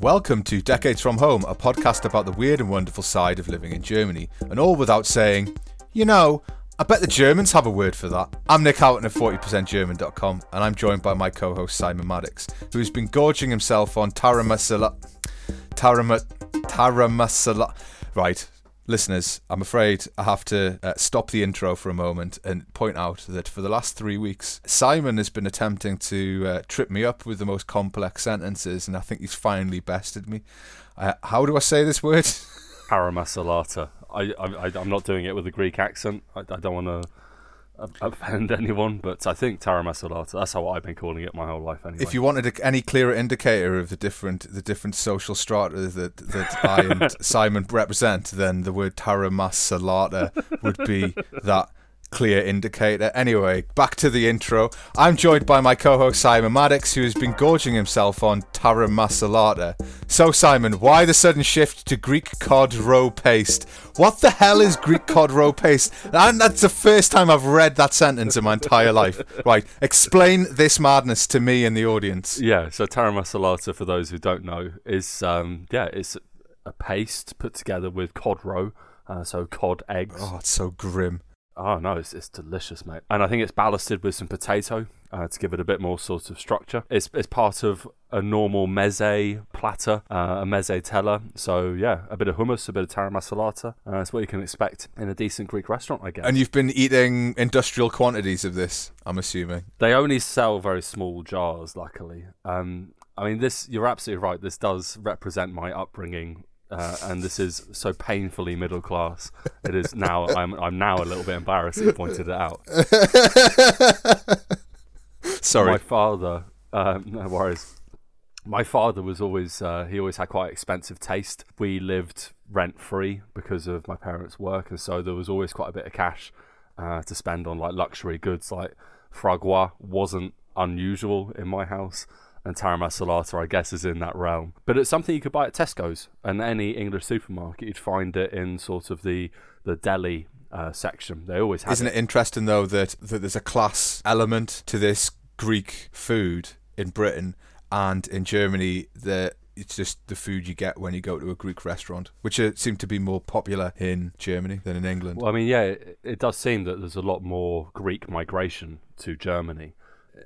Welcome to Decades from Home, a podcast about the weird and wonderful side of living in Germany, and all without saying, you know, I bet the Germans have a word for that. I'm Nick Houghton of 40%German.com, and I'm joined by my co host Simon Maddox, who's been gorging himself on Taramasala. Tarama. Taramasala. Right, listeners, I'm afraid I have to uh, stop the intro for a moment and point out that for the last three weeks, Simon has been attempting to uh, trip me up with the most complex sentences, and I think he's finally bested me. Uh, how do I say this word? Paramasalata. I, I, I'm not doing it with a Greek accent. I, I don't want to offend anyone, but I think Taramasalata. That's how I've been calling it my whole life. Anyway. If you wanted a, any clearer indicator of the different the different social strata that that I and Simon represent, then the word Taramasalata would be that clear indicator. Anyway, back to the intro. I'm joined by my co-host Simon Maddox, who has been gorging himself on Tara Masalata. So, Simon, why the sudden shift to Greek cod roe paste? What the hell is Greek cod roe paste? And that's the first time I've read that sentence in my entire life. Right, explain this madness to me and the audience. Yeah, so Tara Masalata, for those who don't know, is um, yeah, it's a paste put together with cod roe. Uh, so cod eggs. Oh, it's so grim. Oh no, it's, it's delicious, mate. And I think it's ballasted with some potato uh, to give it a bit more sort of structure. It's, it's part of a normal meze platter, uh, a meze teller. So yeah, a bit of hummus, a bit of taramasalata. Uh, that's what you can expect in a decent Greek restaurant, I guess. And you've been eating industrial quantities of this, I'm assuming. They only sell very small jars, luckily. Um, I mean, this you're absolutely right. This does represent my upbringing uh, and this is so painfully middle class. It is now. I'm. I'm now a little bit embarrassed that you pointed it out. Sorry, my father. Uh, no worries. My father was always. Uh, he always had quite expensive taste. We lived rent free because of my parents' work, and so there was always quite a bit of cash uh, to spend on like luxury goods. Like gras wasn't unusual in my house and Taramasalata, I guess, is in that realm. But it's something you could buy at Tesco's and any English supermarket. You'd find it in sort of the the deli uh, section. They always have. Isn't it. it interesting though that, that there's a class element to this Greek food in Britain and in Germany that it's just the food you get when you go to a Greek restaurant, which uh, seem to be more popular in Germany than in England. Well, I mean, yeah, it, it does seem that there's a lot more Greek migration to Germany.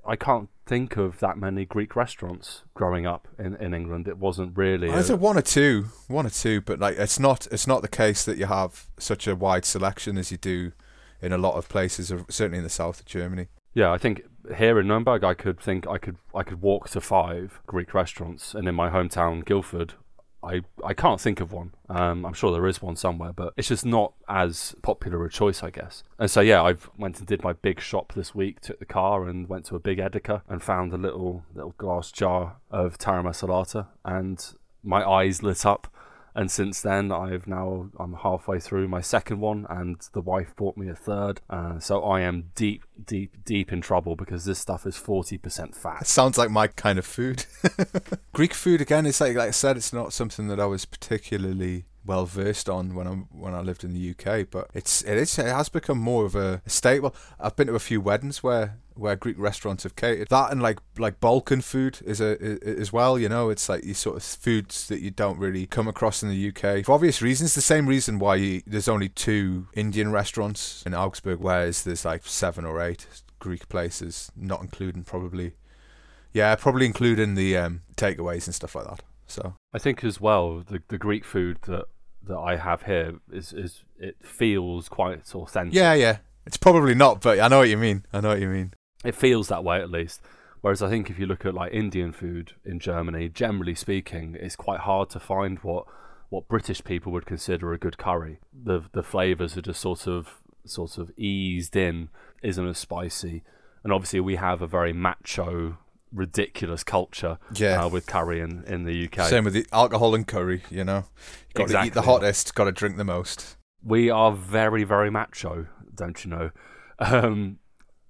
I can't think of that many Greek restaurants growing up in, in England. It wasn't really. There's a, one or two, one or two, but like it's not it's not the case that you have such a wide selection as you do in a lot of places, certainly in the south of Germany. Yeah, I think here in Nuremberg, I could think I could I could walk to five Greek restaurants, and in my hometown Guildford, I, I can't think of one. Um, I'm sure there is one somewhere, but it's just not as popular a choice, I guess. And so yeah, I've went and did my big shop this week. Took the car and went to a big Edeka and found a little little glass jar of taramasalata, and my eyes lit up and since then I've now I'm halfway through my second one, and the wife bought me a third. Uh, so I am deep, deep, deep in trouble because this stuff is forty percent fat. It sounds like my kind of food. Greek food again. It's like like I said, it's not something that I was particularly well versed on when I when I lived in the UK, but it's it is it has become more of a staple. I've been to a few weddings where where Greek restaurants have catered that, and like like Balkan food is a as well. You know, it's like these sort of foods that you don't really come across in the UK for obvious reasons. The same reason why you, there's only two Indian restaurants in Augsburg, whereas there's like seven or eight Greek places, not including probably, yeah, probably including the um, takeaways and stuff like that. So I think as well the the Greek food that that I have here is is it feels quite authentic. Yeah, yeah. It's probably not, but I know what you mean. I know what you mean. It feels that way at least. Whereas I think if you look at like Indian food in Germany, generally speaking, it's quite hard to find what what British people would consider a good curry. The the flavors are just sort of sort of eased in, isn't as spicy. And obviously we have a very macho ridiculous culture yeah. Uh, with curry in, in the UK. Same with the alcohol and curry, you know. You've got exactly. to eat the hottest, got to drink the most. We are very, very macho, don't you know? Um,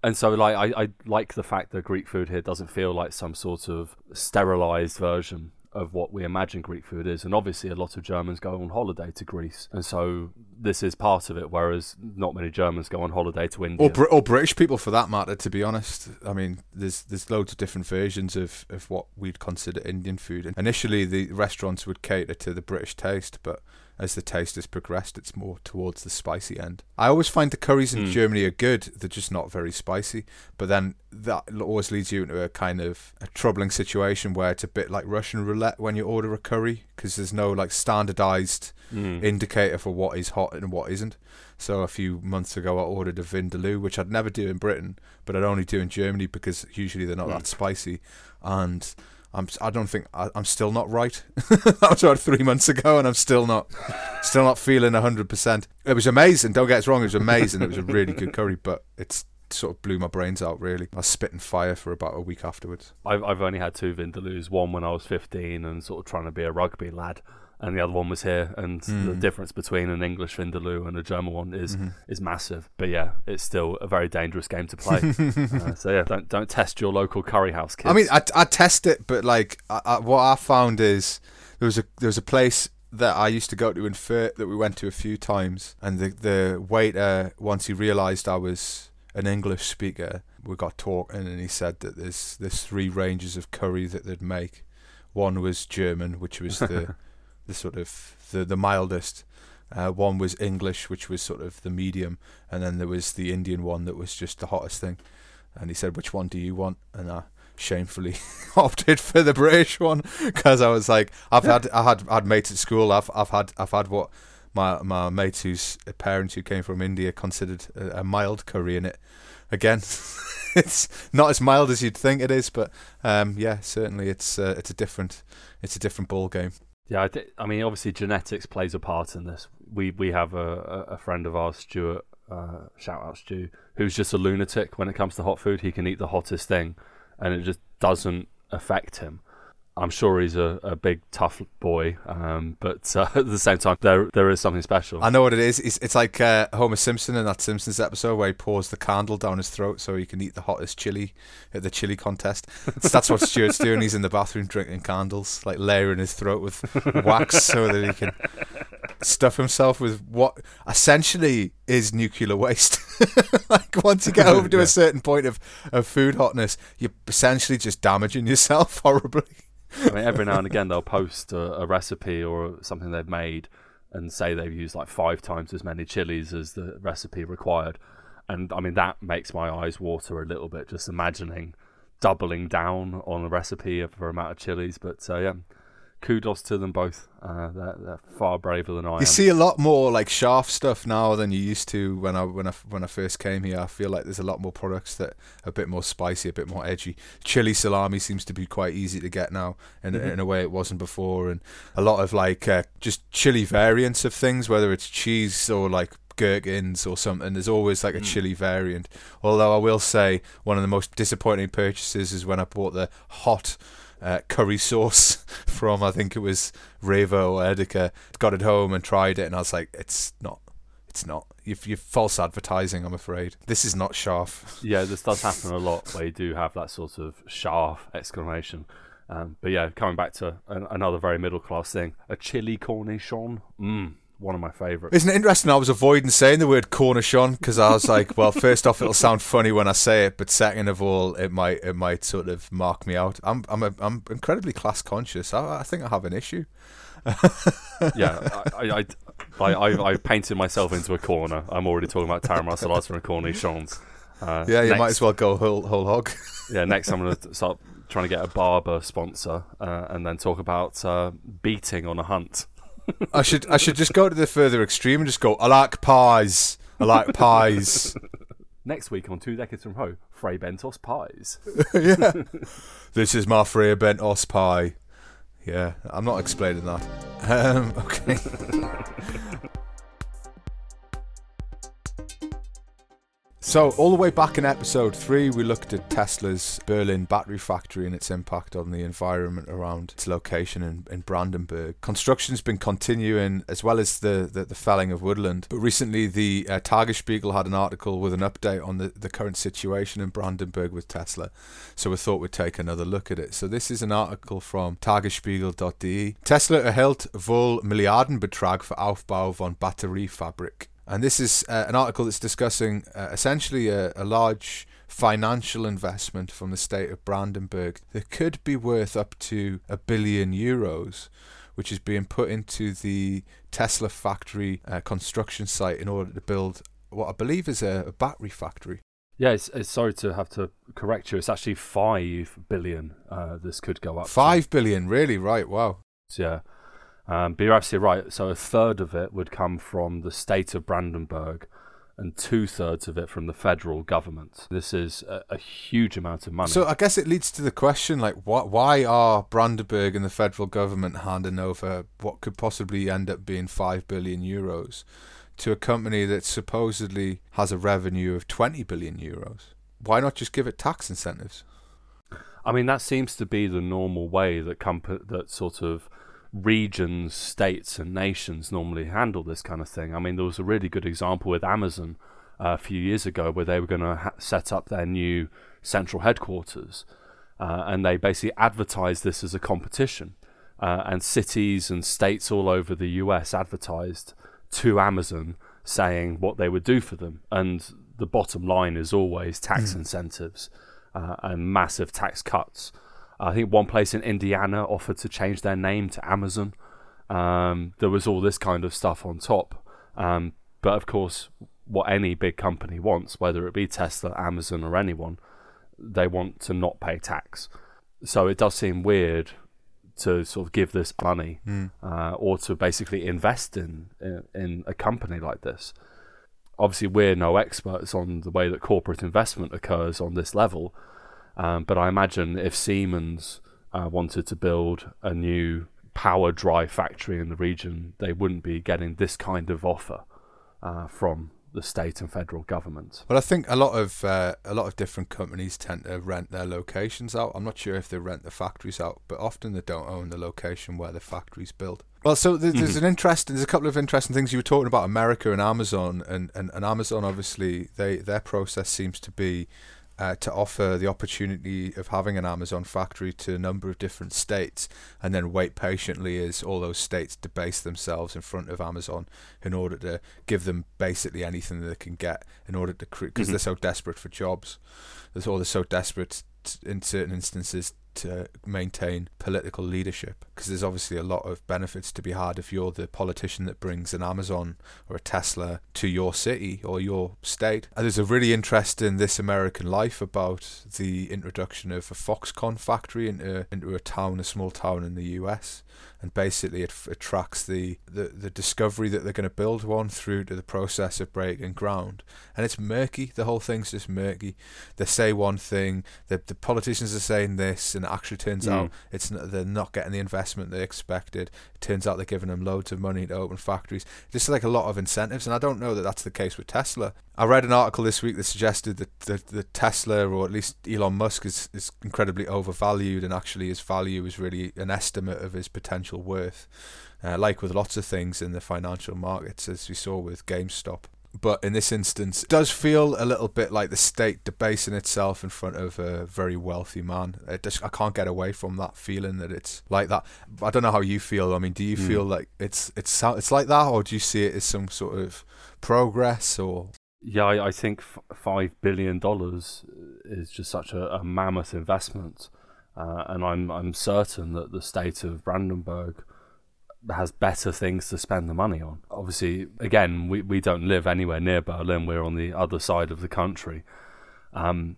and so, like, I, I like the fact that Greek food here doesn't feel like some sort of sterilized version of what we imagine Greek food is. And obviously, a lot of Germans go on holiday to Greece, and so this is part of it. Whereas not many Germans go on holiday to India or, Br- or British people for that matter. To be honest, I mean, there's there's loads of different versions of, of what we'd consider Indian food. And initially, the restaurants would cater to the British taste, but as the taste has progressed, it's more towards the spicy end. I always find the curries in Mm. Germany are good; they're just not very spicy. But then that always leads you into a kind of a troubling situation where it's a bit like Russian roulette when you order a curry because there's no like standardized Mm. indicator for what is hot and what isn't. So a few months ago, I ordered a vindaloo, which I'd never do in Britain, but I'd only do in Germany because usually they're not Mm. that spicy. And I'm I don't think I, I'm still not right. I about three months ago, and I'm still not still not feeling hundred percent. It was amazing. Don't get us wrong, it was amazing. It was a really good curry, but it's sort of blew my brains out. Really, I was spitting fire for about a week afterwards. I've I've only had two Vindaloos. One when I was 15 and sort of trying to be a rugby lad, and the other one was here. And the Mm. difference between an English Vindaloo and a German one is Mhm. is massive. But yeah, it's still a very dangerous game to play. uh, so yeah, don't don't test your local curry house, kids. I mean, I I test it, but like I, I, what I found is there was a there was a place that I used to go to in Fürth that we went to a few times, and the the waiter once he realised I was an English speaker, we got talking, and he said that there's there's three ranges of curry that they'd make. One was German, which was the the sort of the the mildest. Uh, one was English, which was sort of the medium, and then there was the Indian one that was just the hottest thing. And he said, "Which one do you want?" And I shamefully opted for the British one because I was like, I've had I had had mates at school. I've I've had I've had what my my mates whose parents who came from India considered a, a mild curry in it. Again, it's not as mild as you'd think it is, but um, yeah, certainly it's uh, it's a different it's a different ball game. Yeah, I, thi- I mean, obviously genetics plays a part in this. We we have a, a, a friend of ours, Stuart, uh, shout out Stu, who's just a lunatic when it comes to hot food. He can eat the hottest thing, and it just doesn't affect him. I'm sure he's a, a big tough boy, um, but uh, at the same time, there there is something special. I know what it is. It's, it's like uh, Homer Simpson in that Simpsons episode where he pours the candle down his throat so he can eat the hottest chili at the chili contest. It's- that's what Stuart's doing. He's in the bathroom drinking candles, like layering his throat with wax so that he can stuff himself with what essentially is nuclear waste. like once you get over to Yeah. a certain point of, of food hotness, you're essentially just damaging yourself horribly. I mean, every now and again they'll post a, a recipe or something they've made and say they've used like five times as many chilies as the recipe required, and I mean that makes my eyes water a little bit just imagining doubling down on a recipe for amount of chilies. But uh, yeah, kudos to them both. Uh, they're, they're far braver than I am. You see a lot more like sharp stuff now than you used to when I when I when I first came here. I feel like there's a lot more products that are a bit more spicy, a bit more edgy. Chili salami seems to be quite easy to get now, in Mhm. in a way it wasn't before, and a lot of like uh, just chili variants of things, whether it's cheese or like gherkins or something. There's always like a Mm. chili variant. Although I will say one of the most disappointing purchases is when I bought the hot. Uh, curry sauce from I think it was Rewe or Edeka. Got it home and tried it, and I was like, "It's not, it's not. You've, you've false advertising. I'm afraid this is not scharf." Yeah, this does happen a lot where you do have that sort of sharp exclamation. Um, but yeah, coming back to an, another very middle class thing, a chili cornichon. Mm, one of my favourites. Isn't it interesting? I was avoiding saying the word cornichon because I was like, well, first off, it'll sound funny when I say it, but second of all, it might it might sort of mark me out. I'm I'm a, I'm incredibly class conscious. I, I think I have an issue. yeah, I, I, I, I, I painted myself into a corner. I'm already talking about Taramar Salata and cornichons. Uh, Yeah, you next, might as well go whole whole hog. Yeah, next I'm going to start trying to get a Barbour sponsor uh, and then talk about uh, beating on a hunt. I should I should just go to the further extreme and just go. I like pies. I like pies. Next week on Two Decades from Ho, Fray Bentos pies. yeah. This is my Fray Bentos pie. Yeah, I'm not explaining that. Um, okay. So, all the way back in episode three, we looked at Tesla's Berlin battery factory and its impact on the environment around its location in, in Brandenburg. Construction's been continuing as well as the, the, the felling of woodland. But recently, the uh, Tagesspiegel had an article with an update on the, the current situation in Brandenburg with Tesla. So, we thought we'd take another look at it. So, this is an article from tagesspiegel.de. Tesla erhält wohl Milliardenbetrag für Aufbau von Batteriefabrik. And this is uh, an article that's discussing uh, essentially a, a, large financial investment from the state of Brandenburg that could be worth up to a billion euros, which is being put into the Tesla factory uh, construction site in order to build what I believe is a, a battery factory. Yeah, it's, it's, sorry to have to correct you. It's actually five billion. Uh, this could go up. Five to. billion, really? Right? Wow. Yeah. Um, but you're absolutely right. So a third of it would come from the state of Brandenburg, and two thirds of it from the federal government. This is a, a, huge amount of money. So I guess it leads to the question: like, what? Why are Brandenburg and the federal government handing over what could possibly end up being five billion euros to a company that supposedly has a revenue of twenty billion euros? Why not just give it tax incentives? I mean, that seems to be the normal way that comp- that sort of regions, states, and nations normally handle this kind of thing. I mean, there was a really good example with Amazon uh, a few years ago where they were going to ha- set up their new central headquarters, uh, and they basically advertised this as a competition. Uh, and cities and states all over the US advertised to Amazon saying what they would do for them. And the bottom line is always tax mm. incentives uh, and massive tax cuts. I think one place in Indiana offered to change their name to Amazon. Um, there was all this kind of stuff on top. Um, but of course, what any big company wants, whether it be Tesla, Amazon, or anyone, they want to not pay tax. So it does seem weird to sort of give this money mm. uh, or to basically invest in, in, in a company like this. Obviously, we're no experts on the way that corporate investment occurs on this level, um, but I imagine if Siemens uh, wanted to build a new power dry factory in the region, they wouldn't be getting this kind of offer uh, from the state and federal government. Well, I think a lot of uh, a lot of different companies tend to rent their locations out. I'm not sure if they rent the factories out, but often they don't own the location where the factory's built. Well, so there's, mm-hmm. an interest. There's a couple of interesting things you were talking about America and Amazon, and, and, and Amazon obviously they their process seems to be uh, to offer the opportunity of having an Amazon factory to a number of different states and then wait patiently as all those states debase themselves in front of Amazon in order to give them basically anything they can get in order to create because mm-hmm. they're so desperate for jobs. There's all they're so desperate t- in certain instances to maintain political leadership because there's obviously a lot of benefits to be had if you're the politician that brings an Amazon or a Tesla to your city or your state. And there's a really interesting This American Life about the introduction of a Foxconn factory into, into a town, a small town in the US and basically it, it tracks the, the, the discovery that they're going to build one through to the process of breaking ground. And it's murky. The whole thing's just murky. They say one thing, the, the politicians are saying this, and it actually turns mm. out it's they're not getting the investment they expected. It turns out they're giving them loads of money to open factories. Just like a lot of incentives, and I don't know that that's the case with Tesla. I read an article this week that suggested that the, the Tesla, or at least Elon Musk, is, is incredibly overvalued, and actually his value is really an estimate of his potential worth. Uh, like with lots of things in the financial markets, as we saw with GameStop. But in this instance, it does feel a little bit like the state debasing itself in front of a very wealthy man. It just, I can't get away from that feeling that it's like that. I don't know how you feel. I mean, do you mm. feel like it's it's it's like that, or do you see it as some sort of progress or yeah, I, I think five billion dollars is just such a, a mammoth investment, uh, and I'm I'm certain that the state of Brandenburg has better things to spend the money on. Obviously, again, we, we don't live anywhere near Berlin. We're on the other side of the country, um,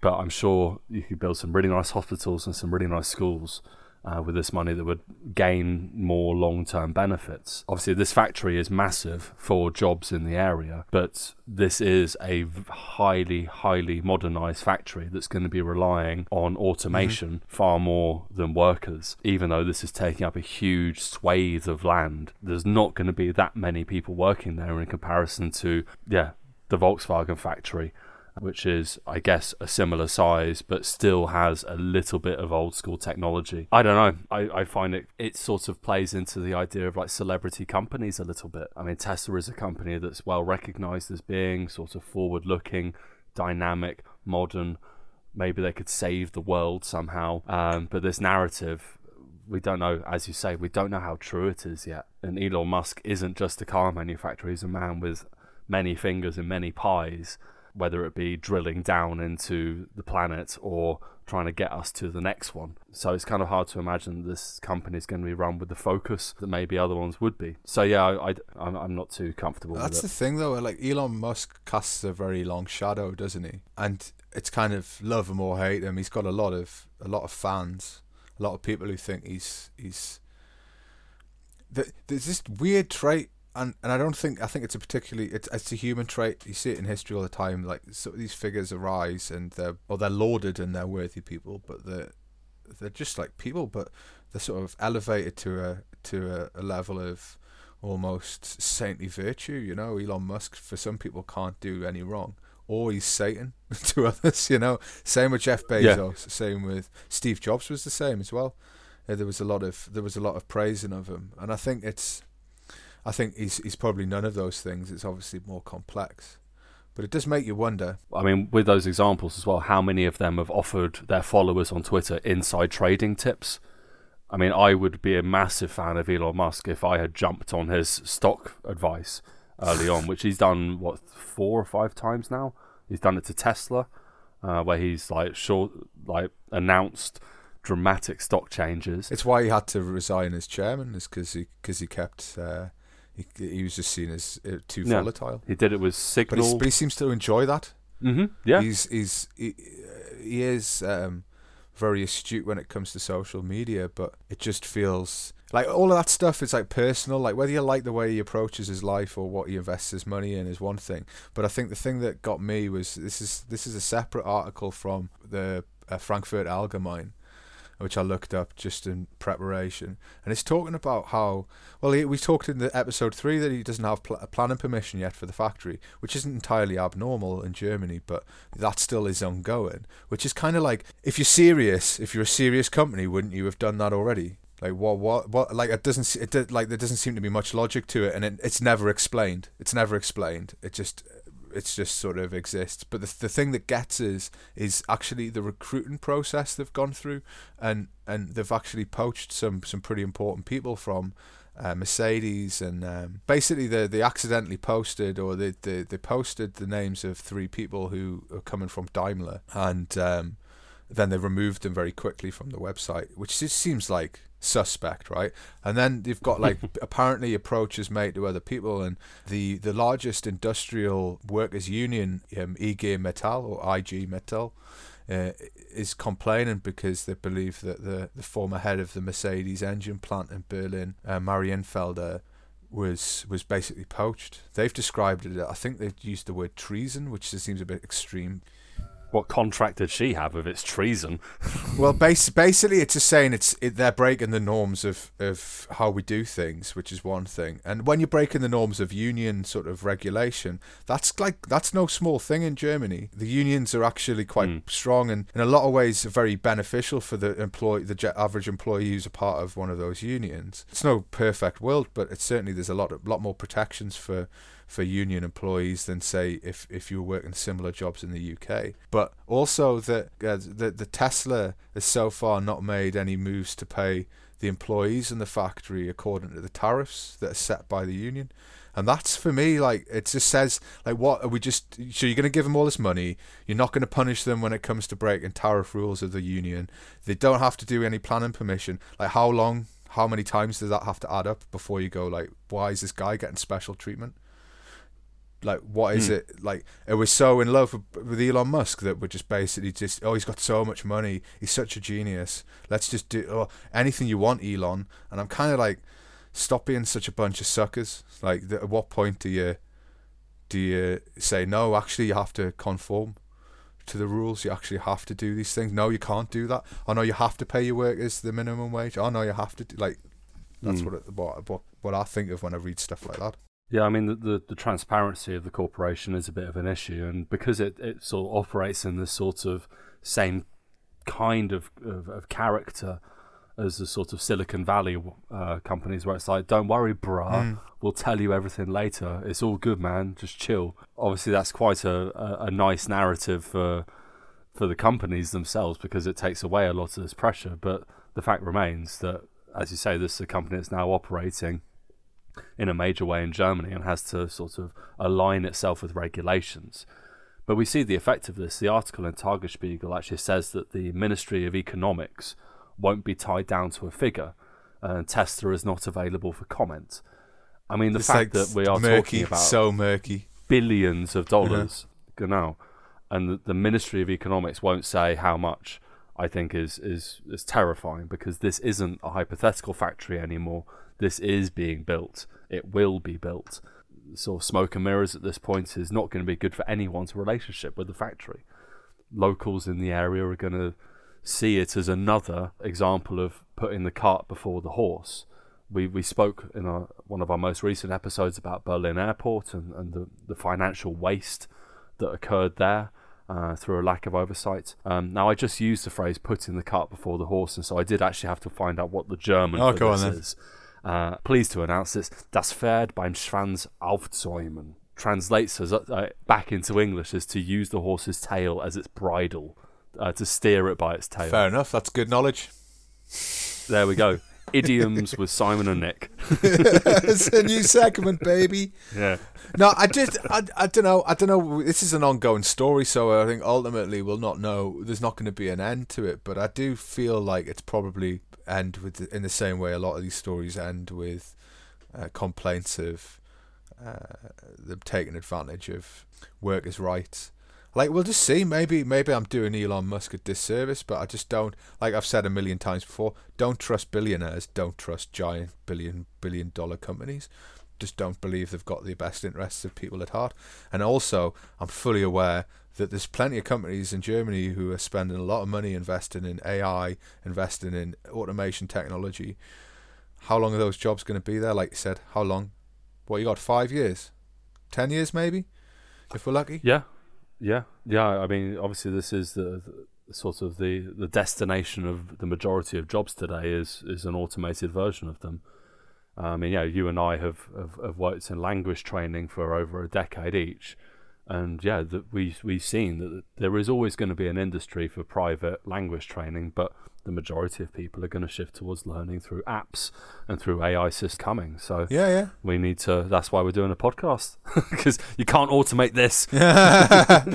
but I'm sure you could build some really nice hospitals and some really nice schools uh, with this money that would gain more long term benefits. Obviously, this factory is massive for jobs in the area, but this is a highly, highly modernized factory that's going to be relying on automation mm-hmm. far more than workers. Even though this is taking up a huge swathe of land, there's not going to be that many people working there in comparison to, yeah, the Volkswagen factory, which is, I guess, a similar size, but still has a little bit of old school technology. I don't know. I, I find it, it sort of plays into the idea of like celebrity companies a little bit. I mean, Tesla is a company that's well recognized as being sort of forward looking, dynamic, modern. Maybe they could save the world somehow. Um, but this narrative, we don't know, as you say, we don't know how true it is yet. And Elon Musk isn't just a car manufacturer, he's a man with many fingers and many pies whether it be drilling down into the planet or trying to get us to the next one. So it's kind of hard to imagine this company is going to be run with the focus that maybe other ones would be. So yeah, I, I am not too comfortable. That's the thing though. Like Elon Musk casts a very long shadow, doesn't he? And it's kind of love him or hate him. He's got a lot of a lot of fans, a lot of people who think he's he's. There's this weird trait and and I don't think I think it's a particularly it's it's a human trait. You see it in history all the time. Like so these figures arise and they're or they're lauded and they're worthy people, but they're they're just like people, but they're sort of elevated to a to a, a level of almost saintly virtue. You know, Elon Musk for some people can't do any wrong, or he's Satan to others. You know, same with Jeff Bezos. Yeah. Same with Steve Jobs was the same as well. Uh, there was a lot of there was a lot of praising of him, and I think it's I think he's he's probably none of those things. It's obviously more complex. But it does make you wonder. I mean, with those examples as well, how many of them have offered their followers on Twitter inside trading tips? I mean, I would be a massive fan of Elon Musk if I had jumped on his stock advice early on, which he's done what four or five times now. He's done it to Tesla, uh, where he's like short, like announced dramatic stock changes. It's why he had to resign as chairman, is because he because he kept uh, he, he was just seen as uh, too yeah. volatile. He did it with Signal, but, but he seems to enjoy that. Mm-hmm. Yeah, he's he's he, he is um, very astute when it comes to social media, but it just feels like all of that stuff is like personal. Like whether you like the way he approaches his life or what he invests his money in is one thing. But I think the thing that got me was this is this is a separate article from the uh, Frankfurt Allgemein which I looked up just in preparation, and it's talking about how well he, we talked in the episode three that he doesn't have pl- planning permission yet for the factory, which isn't entirely abnormal in Germany, but that still is ongoing. Which is kind of like if you're serious, if you're a serious company, wouldn't you have done that already? Like what what what like it doesn't it like there doesn't seem to be much logic to it, and it, it's never explained. It's never explained. It just it's just sort of exists. But the the thing that gets us is actually the recruiting process they've gone through, and and they've actually poached some some pretty important people from. Uh, Mercedes and um, basically they they accidentally posted or they, they they posted the names of three people who are coming from Daimler and um, then they removed them very quickly from the website, which just seems like suspect, right? And then they've got like apparently approaches made to other people, and the the largest industrial workers union, um, IG Metall or IG Metal, uh, is complaining because they believe that the the former head of the Mercedes engine plant in Berlin, uh, Marienfelder, was was basically poached. They've described it. I think they've used the word treason, which seems a bit extreme what contract did she have if it's treason? well, bas- basically, it's just saying it's it, they're breaking the norms of, of how we do things, which is one thing. And when you're breaking the norms of union sort of regulation, that's like that's no small thing in Germany. The unions are actually quite mm. strong and in a lot of ways very beneficial for the employee, the average employee who's a part of one of those unions. It's no perfect world, but it's certainly there's a lot of, lot more protections for for union employees than say if, if you were working similar jobs in the UK. But also that uh, the the Tesla has so far not made any moves to pay the employees in the factory according to the tariffs that are set by the union. And that's for me like it just says like what are we just so you're going to give them all this money you're not going to punish them when it comes to breaking tariff rules of the union they don't have to do any planning permission like how long how many times does that have to add up before you go like why is this guy getting special treatment like what is mm. it like it was so in love with, with, Elon Musk that we're just basically just oh he's got so much money. He's such a genius. Let's just do oh, anything you want Elon. And I'm kind of like stop being such a bunch of suckers. Like the, at what point do you do you say no actually you have to conform to the rules. You actually have to do these things. No you can't do that. Oh no you have to pay your workers the minimum wage. Oh no you have to do like that's mm. what, it, what what what I think of when I read stuff like that Yeah, I mean the, the, the transparency of the corporation is a bit of an issue, and because it, it sort of operates in this sort of same kind of, of, of character as the sort of Silicon Valley uh, companies, where it's like, "Don't worry, bruh, mm. we'll tell you everything later. It's all good, man. Just chill." Obviously, that's quite a, a, a nice narrative for for the companies themselves because it takes away a lot of this pressure. But the fact remains that, as you say, this is a company that's now operating in a major way in Germany and has to sort of align itself with regulations. But we see the effect of this. The article in Tagesspiegel actually says that the Ministry of Economics won't be tied down to a figure, and Tesla is not available for comment. I mean, the it's fact like that we are murky, talking about so murky billions of uh-huh. dollars, you know, and the, the Ministry of Economics won't say how much. I think is is is terrifying because this isn't a hypothetical factory anymore. This is being built. It will be built. Sort of smoke and mirrors at this point is not going to be good for anyone's relationship with the factory. Locals in the area are going to see it as another example of putting the cart before the horse. We we spoke in our, one of our most recent episodes about Berlin Airport and, and the, the financial waste that occurred there. Uh, through a lack of oversight. Um, now, I just used the phrase "putting the cart before the horse," and so I did actually have to find out what the German oh, for this is. Uh, pleased to announce this: Das Pferd beim Schwanz aufzäumen translates as uh, back into English as to use the horse's tail as its bridle, uh, to steer it by its tail. Fair enough. That's good knowledge. There we go. Idioms with Simon and Nick. it's a new segment, baby. Yeah. No, I just, I, I don't know. I don't know. This is an ongoing story, so I think ultimately we'll not know. There's not going to be an end to it, but I do feel like it's probably end with the, in the same way a lot of these stories end with uh, complaints of uh, them taking advantage of workers' rights. Like we'll just see. Maybe maybe I'm doing Elon Musk a disservice, but I just don't. Like I've said a million times before, don't trust billionaires. Don't trust giant billion billion dollar companies. Just don't believe they've got the best interests of people at heart. And also, I'm fully aware that there's plenty of companies in Germany who are spending a lot of money investing in AI, investing in automation technology. How long are those jobs going to be there? Like you said, how long? What you got? Five years, ten years, maybe, if we're lucky. Yeah, yeah, yeah. I mean, obviously, this is the, the sort of the, the destination of the majority of jobs today is is an automated version of them. I mean, yeah, you and I have, have, have worked in language training for over a decade each and yeah, that we we've seen that there is always going to be an industry for private language training, but the majority of people are going to shift towards learning through apps and through AI systems coming. So yeah, yeah, we need to. That's why we're doing a podcast because you can't automate this. yeah,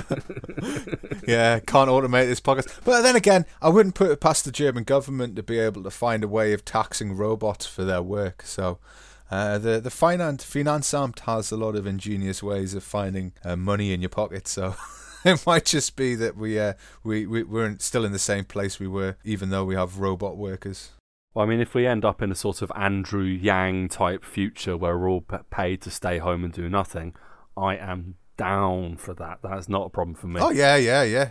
can't automate this podcast. But then again, I wouldn't put it past the German government to be able to find a way of taxing robots for their work. So uh, the the finance Finanzamt has a lot of ingenious ways of finding uh, money in your pocket, so it might just be that we uh, we we we're still in the same place we were, even though we have robot workers. Well, I mean, if we end up in a sort of Andrew Yang type future where we're all paid to stay home and do nothing, I am down for that. That's not a problem for me. Oh yeah, yeah, yeah.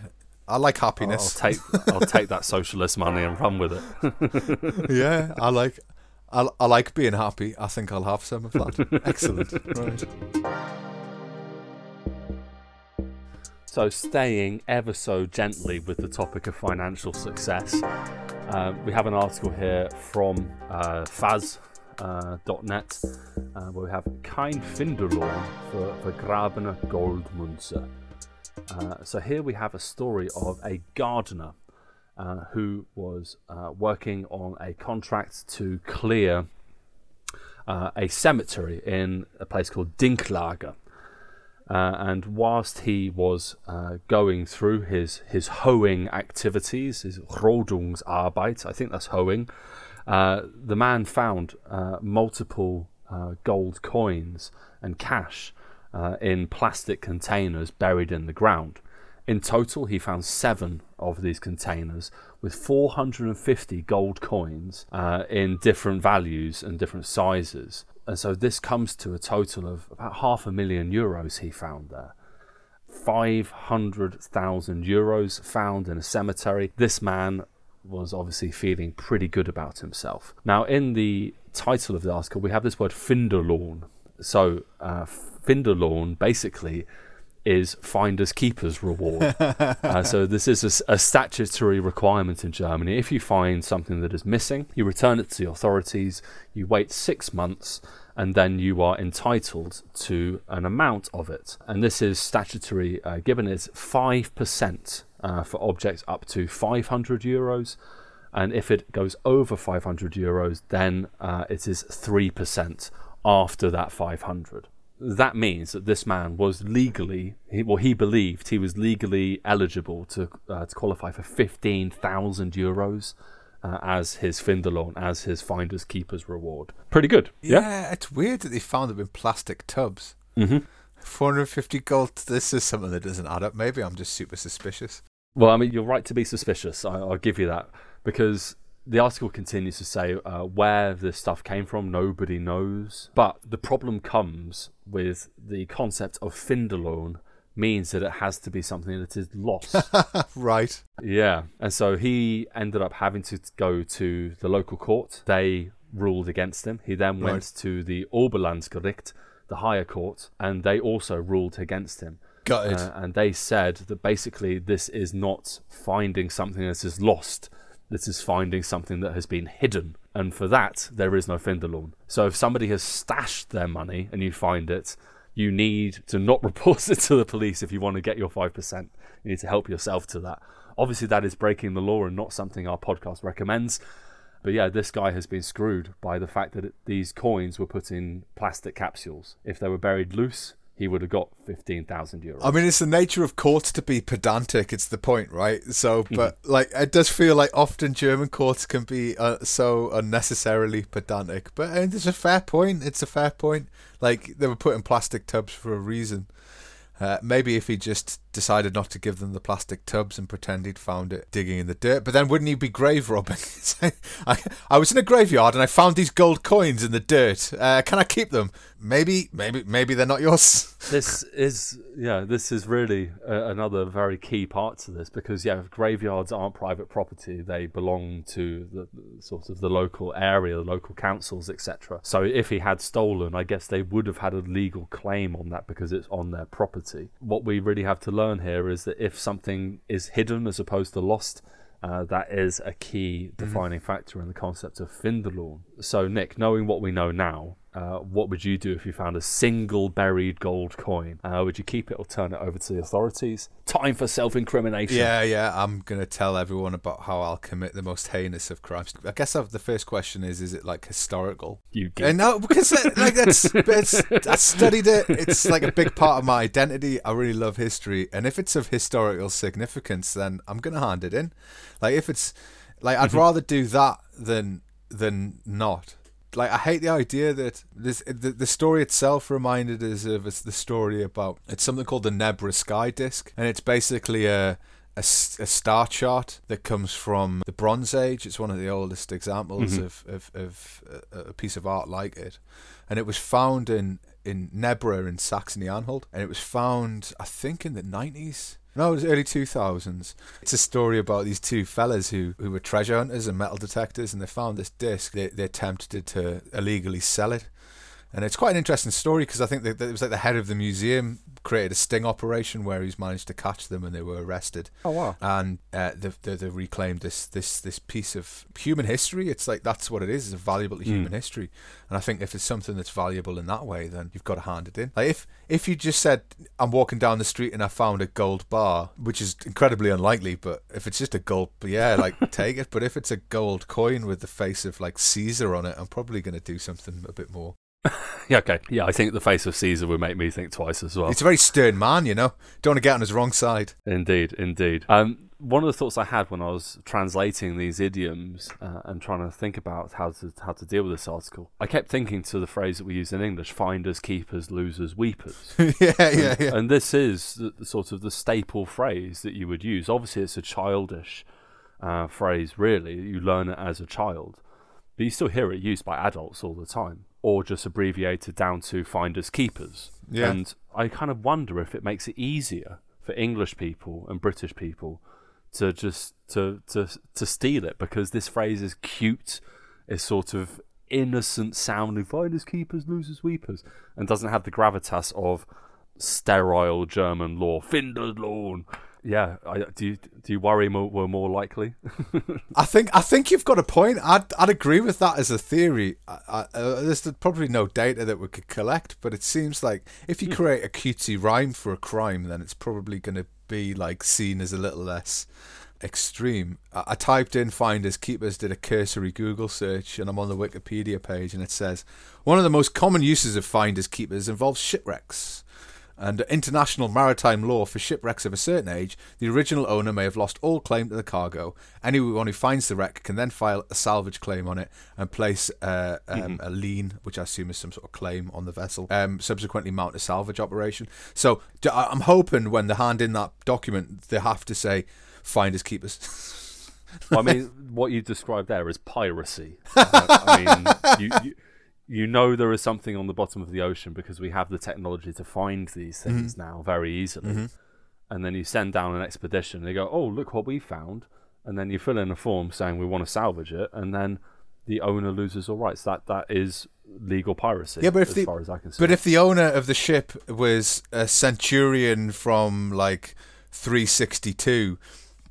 I like happiness. I'll take I'll take that socialist money and run with it. yeah, I like I, I like being happy. I think I'll have some of that. Excellent. Right. So, staying ever so gently with the topic of financial success, uh, we have an article here from uh, Faz. Uh, .net, uh, where we have kein Finderlohn for vergrabene Goldmünze. Uh, so here we have a story of a gardener uh, who was uh, working on a contract to clear uh, a cemetery in a place called Dinklage. Uh, and whilst he was uh, going through his, his hoeing activities, his Rodungsarbeit, I think that's hoeing, the man found multiple gold coins and cash in plastic containers buried in the ground. In total, he found seven of these containers with 450 gold coins uh, in different values and different sizes. And so this comes to a total of about half a million euros he found there. 500,000 euros found in a cemetery. This man was obviously feeling pretty good about himself. Now, in the title of the article, we have this word Finderlohn, So, uh, Finderlohn basically is finders keepers reward. uh, so this is a, a, statutory requirement in Germany. If you find something that is missing, you return it to the authorities. You wait six months, and then you are entitled to an amount of it. And this is statutory uh, given is five percent uh, for objects up to 500 euros. And if it goes over 500 euros, then uh, it is 3% after that 500 that means that this man was legally, he, well, he believed he was legally eligible to uh, to qualify for fifteen thousand euros uh, as his Finderlohn, as his finders keepers reward. Pretty good. Yeah, yeah it's weird that they found them in plastic tubs. Mm-hmm. 450 gold. This is something that doesn't add up. Maybe I'm just super suspicious. Well, I mean, you're right to be suspicious. I, will give you that because the article continues to say uh, where this stuff came from, nobody knows. But the problem comes with the concept of Finderlohn means that it has to be something that is lost. right. Yeah. And so he ended up having to go to the local court. They ruled against him. He then went right. to the Oberlandesgericht, the higher court, and they also ruled against him. Got it. Uh, and they said that basically this is not finding something that is lost this is finding something that has been hidden. And for that, there is no Finderlohn. So if somebody has stashed their money and you find it, you need to not report it to the police if you want to get your 5%. You need to help yourself to that. Obviously, that is breaking the law and not something our podcast recommends. But yeah, this guy has been screwed by the fact that these coins were put in plastic capsules. If they were buried loose, he would have got 15,000 euros. I mean, it's the nature of courts to be pedantic. It's the point, right? So, mm-hmm. but like, it does feel like often German courts can be uh, so unnecessarily pedantic. But uh, it's a fair point. It's a fair point. Like, they were put in plastic tubs for a reason. Uh, maybe if he just decided not to give them the plastic tubs and pretend he'd found it digging in the dirt, but then wouldn't he be grave robbing? I, I was in a graveyard and I found these gold coins in the dirt. Uh, can I keep them? Maybe, maybe, maybe they're not yours. this is yeah, this is really uh, another very key part to this because yeah, graveyards aren't private property; they belong to the sort of the local area, the local councils, etc. So if he had stolen, I guess they would have had a legal claim on that because it's on their property. What we really have to learn here is that if something is hidden as opposed to lost, uh, that is a key mm-hmm. defining mm-hmm. factor in the concept of Finderlohn. So, Nick, knowing what we know now, uh, what would you do if you found a single buried gold coin? Uh, would you keep it or turn it over to the authorities? Time for self incrimination. Yeah, yeah. I'm going to tell everyone about how I'll commit the most heinous of crimes. I guess I've, the first question is is it like historical? You get. Uh, no, because uh, like that's, it's, I studied it. It's like a big part of my identity. I really love history. And if it's of historical significance, then I'm going to hand it in. Like if it's like I'd mm-hmm. rather do that than than not like I hate the idea that this the, the story itself reminded us of it's the story about it's something called the Nebra sky disk, and it's basically a, a, a star chart that comes from the Bronze Age. It's one of the oldest examples mm-hmm. of, of, of a, a piece of art like it, and it was found in in Nebra in Saxony Anhalt, and it was found I think in the nineties no, it was early 2000s. It's a story about these two fellas who, who were treasure hunters and metal detectors, and they found this disc. They, they attempted to illegally sell it. And it's quite an interesting story because I think that it was like the head of the museum created a sting operation where he's managed to catch them and they were arrested. Oh wow! And uh, they've, they've, reclaimed this this this piece of human history. It's like that's what it is. It's a valuable mm. human history. And I think if it's something that's valuable in that way, then you've got to hand it in. Like if if you just said I'm walking down the street and I found a gold bar, which is incredibly unlikely, but if it's just a gold, yeah, like take it. But if it's a gold coin with the face of like Caesar on it, I'm probably going to do something a bit more yeah, okay. Yeah, I think the face of Caesar would make me think twice as well. He's a very stern man, you know. Don't want to get on his wrong side. Indeed, indeed. Um, one of the thoughts I had when I was translating these idioms uh, and trying to think about how to how to deal with this article, I kept thinking to the phrase that we use in English: "Finders, keepers, losers, weepers." yeah, yeah, yeah. And this is the, the, sort of the staple phrase that you would use. Obviously, it's a childish uh, phrase. Really, you learn it as a child, but you still hear it used by adults all the time or just abbreviated down to finders keepers. Yeah. And I kind of wonder if it makes it easier for English people and British people to just to to to steal it because this phrase is cute, is sort of innocent sounding finders keepers, losers weepers, and doesn't have the gravitas of sterile German law, Finderlohn. Yeah, I, do you do you worry more, we're more likely? I think I think you've got a point. I'd I'd agree with that as a theory. I, I, uh, there's probably no data that we could collect, but it seems like if you create a cutesy rhyme for a crime, then it's probably going to be like seen as a little less extreme. I, I typed in finders keepers, did a cursory Google search, and I'm on the Wikipedia page, and it says one of the most common uses of finders keepers involves shipwrecks. Under international maritime law for shipwrecks of a certain age, the original owner may have lost all claim to the cargo. Anyone who finds the wreck can then file a salvage claim on it and place uh, um, mm-hmm. a lien, which I assume is some sort of claim on the vessel, um, subsequently mount a salvage operation. So I'm hoping when they hand in that document, they have to say, finders keepers. I mean, what you described there is piracy. Uh, I mean, you, you you know there is something on the bottom of the ocean because we have the technology to find these mm-hmm. things mm-hmm. now very easily. Mm-hmm. And then you send down an expedition. And they go, "Oh, look what we found!" And then you fill in a form saying we want to salvage it, and then the owner loses all rights. That that is legal piracy. Yeah, but if the, But if the owner of the ship was a centurion from like 362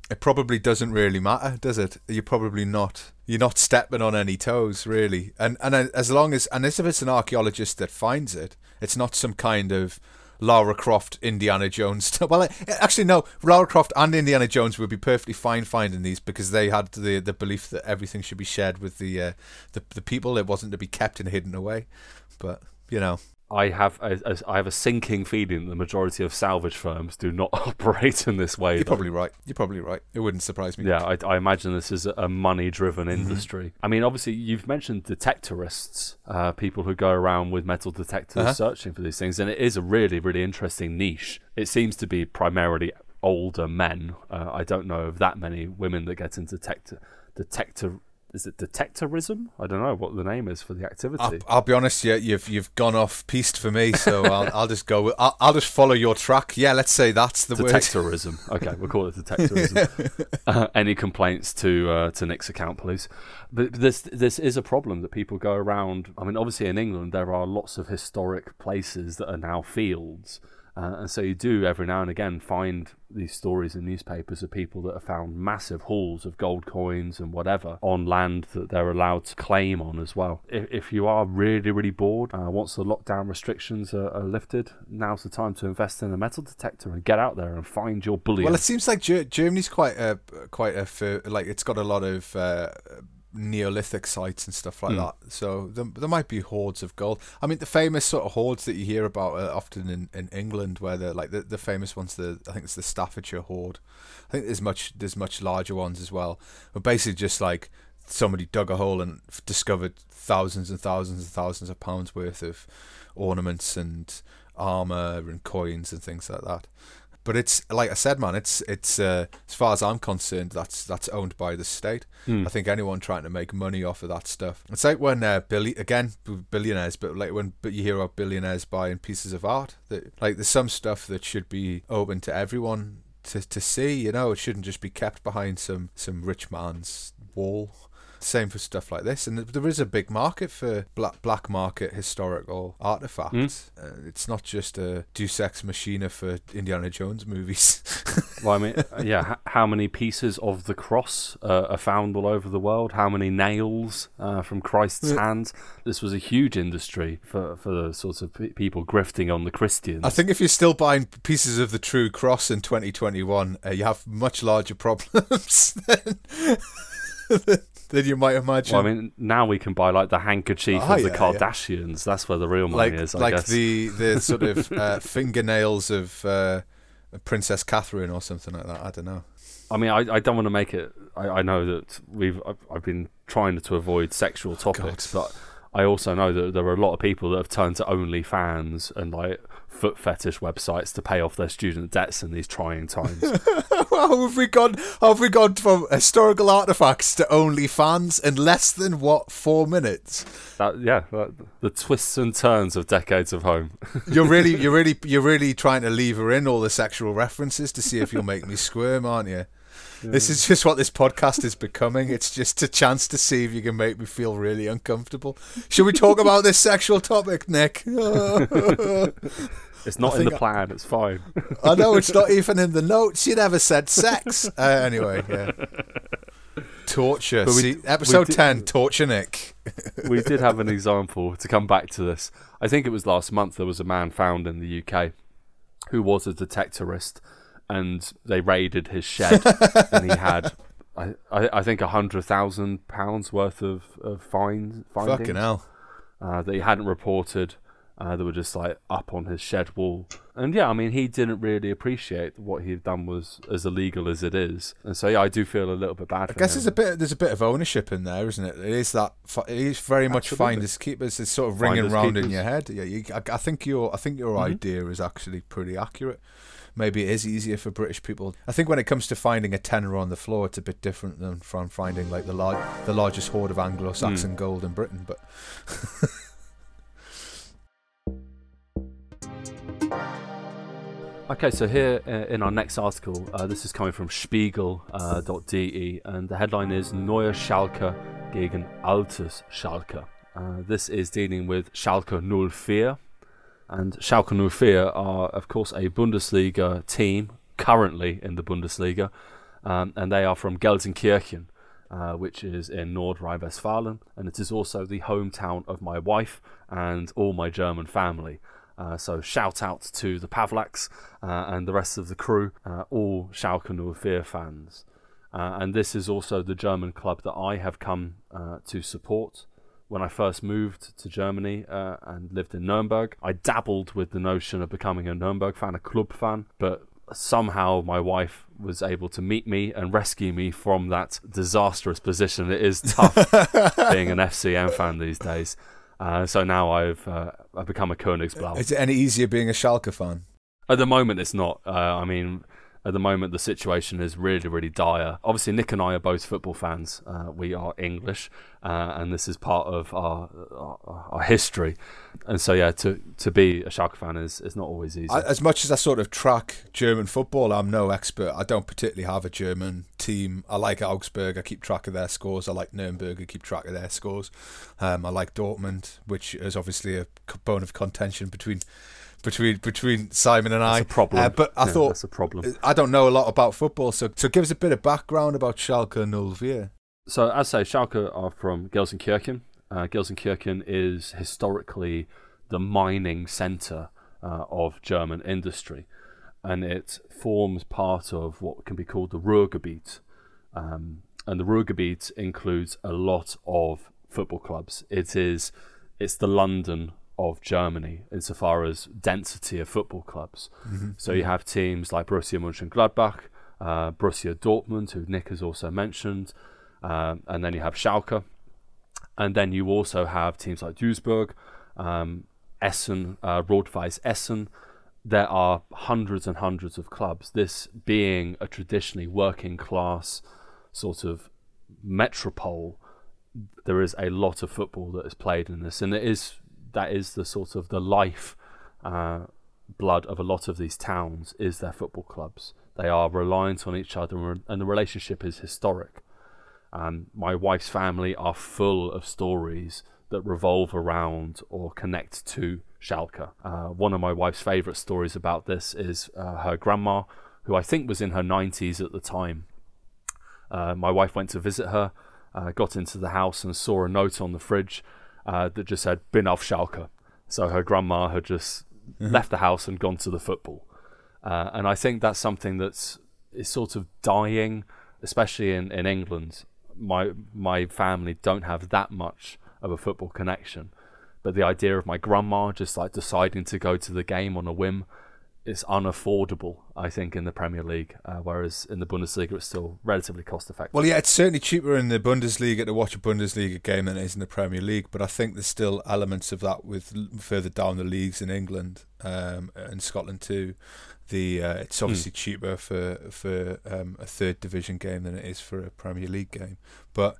it probably doesn't really matter, does it? You're probably not you're not stepping on any toes, really. And and as long as and as if it's an archaeologist that finds it, it's not some kind of Lara Croft, Indiana Jones. well, actually, no. Lara Croft and Indiana Jones would be perfectly fine finding these because they had the the belief that everything should be shared with the uh, the the people. It wasn't to be kept and hidden away. But you know, I have a, a, I have a sinking feeling the majority of salvage firms do not operate in this way. You're though. probably right. You're probably right. It wouldn't surprise me. Yeah, I, I imagine this is a money-driven mm-hmm. industry. Mm-hmm. I mean, obviously, you've mentioned detectorists, uh, people who go around with metal detectors uh-huh. searching for these things, and it is a really, really interesting niche. It seems to be primarily older men. Uh, I don't know of that many women that get into detector detector is it detectorism? I don't know what the name is for the activity. I'll, I'll be honest, yeah, you've you've gone off piste for me, so I'll, I'll just go. With, I'll, I'll just follow your track. Yeah, let's say that's the detectorism. word. okay, we'll call it detectorism. uh, any complaints to uh, to Nick's account, please? But this this is a problem that people go around. I mean, obviously in England there are lots of historic places that are now fields uh, and so you do every now and again find these stories in newspapers of people that have found massive hauls of gold coins and whatever on land that they're allowed to claim on as well. If, if you are really, really bored, uh, once the lockdown restrictions are, are, lifted, now's the time to invest in a metal detector and get out there and find your bullion. Well, it seems like Ger- Germany's quite a quite a like it's got a lot of. Uh, Neolithic sites and stuff like mm. that. So there, there might be hoards of gold. I mean, the famous sort of hoards that you hear about uh, often in, in England, where they're like the, the famous ones, the I think it's the Staffordshire hoard. I think there's much there's much larger ones as well. But basically, just like somebody dug a hole and discovered thousands and thousands and thousands of pounds worth of ornaments and armor and coins and things like that. But it's like I said, man. It's it's uh, as far as I'm concerned, that's that's owned by the state. Mm. I think anyone trying to make money off of that stuff. It's like when uh, Billy again billionaires, but like when but you hear about billionaires buying pieces of art. That like there's some stuff that should be open to everyone to to see. You know, it shouldn't just be kept behind some some rich man's wall. Same for stuff like this, and there is a big market for black black market historical artifacts. Mm. Uh, it's not just a Deus Ex Machina for Indiana Jones movies. well, I mean, uh, yeah. H- how many pieces of the cross uh, are found all over the world? How many nails uh, from Christ's yeah. hands? This was a huge industry for for the sorts of p- people grifting on the Christians. I think if you're still buying pieces of the true cross in 2021, uh, you have much larger problems than you might imagine. Well, I mean, now we can buy like the handkerchief oh, of the Kardashians. Yeah. That's where the real money like, is. I like guess. the the sort of uh, fingernails of uh, Princess Catherine or something like that. I don't know. I mean, I, I don't want to make it. I, I know that we've I've, I've, been trying to avoid sexual topics, God. but I also know that there are a lot of people that have turned to OnlyFans and like foot fetish websites to pay off their student debts in these trying times. how have we gone? Have we gone from historical artifacts to OnlyFans in less than what four minutes? That, yeah, that, the twists and turns of decades of home. you're really, you're really, you're really trying to lever in all the sexual references to see if you'll make me squirm, aren't you? This is just what this podcast is becoming. It's just a chance to see if you can make me feel really uncomfortable. Should we talk about this sexual topic, Nick? It's not I in the plan. It's fine. I know it's not even in the notes. You never said sex. Uh, anyway, yeah. Torture. We See, episode did- 10, Torture Nick. we did have an example to come back to this. I think it was last month. There was a man found in the UK who was a detectorist, and they raided his shed, and he had, I, I, I think, a hundred thousand pounds worth of of fines. findings, Fucking hell. uh, that he hadn't reported. Uh, that were just like up on his shed wall, and yeah, I mean, he didn't really appreciate what he'd done was as illegal as it is, and so yeah, I do feel a little bit bad. I guess him. there's a bit there's a bit of ownership in there, isn't it? It is that it is very much Absolutely. finders keepers. It's sort of ringing Finderlohn in your head. Yeah, you, I, I think your I think your Mhm. idea is actually pretty accurate. Maybe it is easier for British people. I think when it comes to finding a tenner on the floor, it's a bit different than from finding like the lar- the largest hoard of Anglo-Saxon Hmm. gold in Britain. But Okay, so here uh, in our next article, uh, this is coming from Spiegel.de, uh, and the headline is Neue Schalke gegen Altes Schalke. Uh, this is dealing with Schalke 04, and Schalke 04 are, of course, a Bundesliga team currently in the Bundesliga, um, and they are from Gelsenkirchen, uh, which is in Nord Rhine-Westphalia, and it is also the hometown of my wife and all my German family. Uh, so shout out to the Pavlaks uh, and the rest of the crew, uh, all Schalke 04 fans. Uh, and this is also the German club that I have come uh, to support. When I first moved to Germany uh, and lived in Nuremberg, I dabbled with the notion of becoming a Nuremberg fan, a club fan, but somehow my wife was able to meet me and rescue me from that disastrous position. It is tough being an FCN fan these days. Uh, so now I've uh, I've become a Königsblau. is it any easier being a Schalke fan? At the moment, it's not. Uh, I mean, at the moment, the situation is really, really dire. Obviously, Nick and I are both football fans. Uh, we are English, uh, and this is part of our, our our history. And so, yeah, to to be a Schalke fan is, is not always easy. I, as much as I sort of track German football, I'm no expert. I don't particularly have a German team. I like Augsburg. I keep track of their scores. I like Nuremberg. I keep track of their scores. Um, I like Dortmund, which is obviously a bone of contention between between between Simon and I. that's a problem. Uh, but I Yeah, thought that's a problem. I don't know a lot about football, so so give us a bit of background about Schalke 04. So, as I say, Schalke are from Gelsenkirchen. Uh, Gelsenkirchen is historically the mining centre uh, of German industry, and it forms part of what can be called the Ruhrgebiet. Um, and the Ruhrgebiet includes a lot of football clubs. It is, it's the London of Germany insofar as density of football clubs. So you have teams like Borussia Mönchengladbach, uh, Borussia Dortmund, who Nick has also mentioned, um, and then you have Schalke, and then you also have teams like Duisburg, um, Essen, uh, Rot-Weiss Essen. There are hundreds and hundreds of clubs. This being a traditionally working class sort of metropole, there is a lot of football that is played in this, and it is that is the sort of the life uh, blood of a lot of these towns is their football clubs. They are reliant on each other, and the relationship is historic. Um, my wife's family are full of stories that revolve around or connect to Schalke. Uh, one of my wife's favourite stories about this is uh, her grandma, who I think was in her 90s at the time. Uh, my wife went to visit her, uh, got into the house and saw a note on the fridge uh, that just said "Bin auf Schalke." So her grandma had just left the house and gone to the football, uh, and I think that's something that's is sort of dying, especially in, in England. My my family don't have that much of a football connection, but the idea of my grandma just like deciding to go to the game on a whim is unaffordable. I think in the Premier League, uh, whereas in the Bundesliga it's still relatively cost effective. Well, yeah, it's certainly cheaper in the Bundesliga to watch a Bundesliga game than it is in the Premier League. But I think there's still elements of that with further down the leagues in England um, and Scotland too. The uh, it's obviously cheaper for for um, a third division game than it is for a Premier League game. But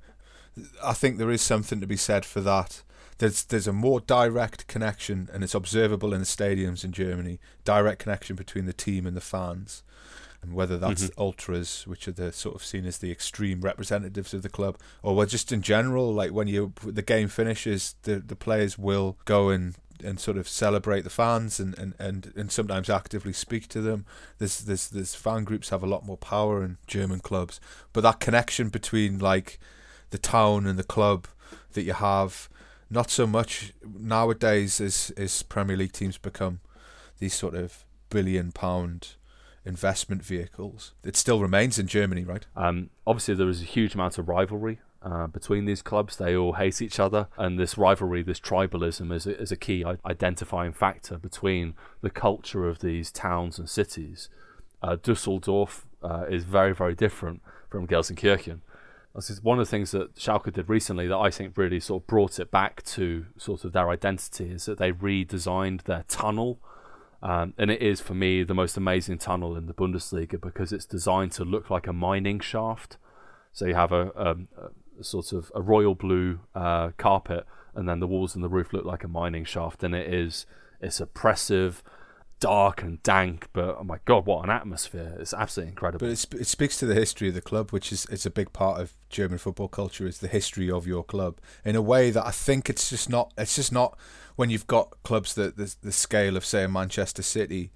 I think there is something to be said for that. There's there's a more direct connection, and it's observable in the stadiums in Germany. Direct connection between the team and the fans. And whether that's mm-hmm. ultras, which are the sort of seen as the extreme representatives of the club, or well, just in general, like when you the game finishes, the the players will go and and sort of celebrate the fans and, and, and, and sometimes actively speak to them. There's, there's there's fan groups have a lot more power in German clubs, but that connection between like the town and the club that you have, not so much nowadays as as Premier League teams become these sort of billion pound investment vehicles. It still remains in Germany, right? Um, obviously, there is a huge amount of rivalry uh, between these clubs. They all hate each other, and this rivalry, this tribalism, is is a key identifying factor between the culture of these towns and cities. Uh, Dusseldorf uh, is very, very different from Gelsenkirchen. This is one of the things that Schalke did recently that I think really sort of brought it back to sort of their identity is that they redesigned their tunnel. Um, and it is for me the most amazing tunnel in the Bundesliga because it's designed to look like a mining shaft. So you have a, a, a sort of a royal blue uh, carpet, and then the walls and the roof look like a mining shaft, and it is it's oppressive, dark and dank. But oh my god, what an atmosphere! It's absolutely incredible. But it speaks to the history of the club, which is it's a big part of German football culture. Is the history of your club in a way that I think it's just not. It's just not when you've got clubs that the, the scale of say Manchester City,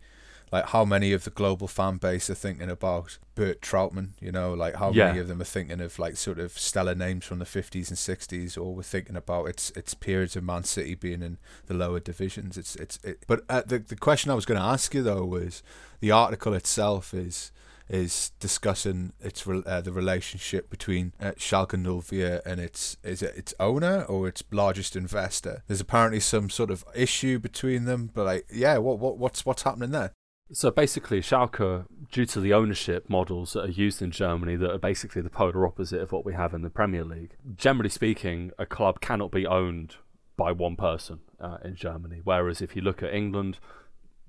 like how many of the global fan base are thinking about Bert Trautmann, you know, like how yeah. many of them are thinking of like sort of stellar names from the 50s and 60s, or we're thinking about its its periods of Man City being in the lower divisions. It's it's it, but uh, the the question I was going to ask you though was the article itself is is discussing its uh, the relationship between uh, Schalke 04 and its is it its owner or its largest investor. There's apparently some sort of issue between them, but like, yeah, what what what's what's happening there? So basically, Schalke, due to the ownership models that are used in Germany, that are basically the polar opposite of what we have in the Premier League. Generally speaking, a club cannot be owned by one person uh, in Germany. Whereas if you look at England,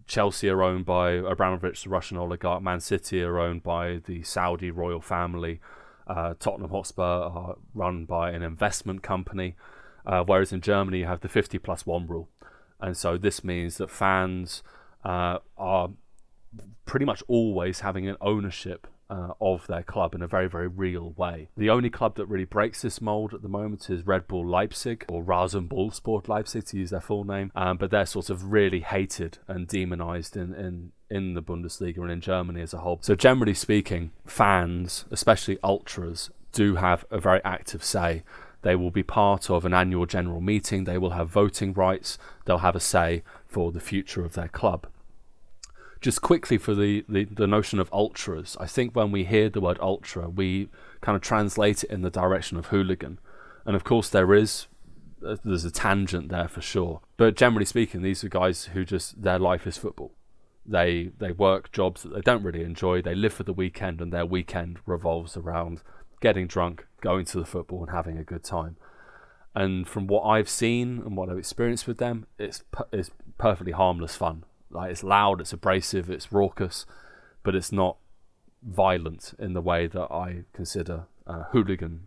Chelsea are owned by Abramovich, the Russian oligarch. Man City are owned by the Saudi royal family. Uh, Tottenham Hotspur are run by an investment company. Uh, whereas in Germany, you have the 50 plus 1 rule. And so this means that fans uh, are pretty much always having an ownership uh, of their club in a very, very real way. The only club that really breaks this mold at the moment is Red Bull Leipzig, or RasenBallsport Leipzig to use their full name, um, but they're sort of really hated and demonized in, in, in the Bundesliga and in Germany as a whole. So, generally speaking, fans, especially ultras, do have a very active say. They will be part of an annual general meeting, they will have voting rights, they'll have a say for the future of their club just quickly for the, the, the notion of ultras, I think when we hear the word ultra, we kind of translate it in the direction of hooligan. And of course, there is uh, there's a tangent there for sure. But generally speaking, these are guys who just their life is football. They they work jobs that they don't really enjoy. They live for the weekend, and their weekend revolves around getting drunk, going to the football, and having a good time. And from what I've seen and what I've experienced with them, it's it's perfectly harmless fun. Like it's loud, it's abrasive, it's raucous, but it's not violent in the way that I consider uh, hooligan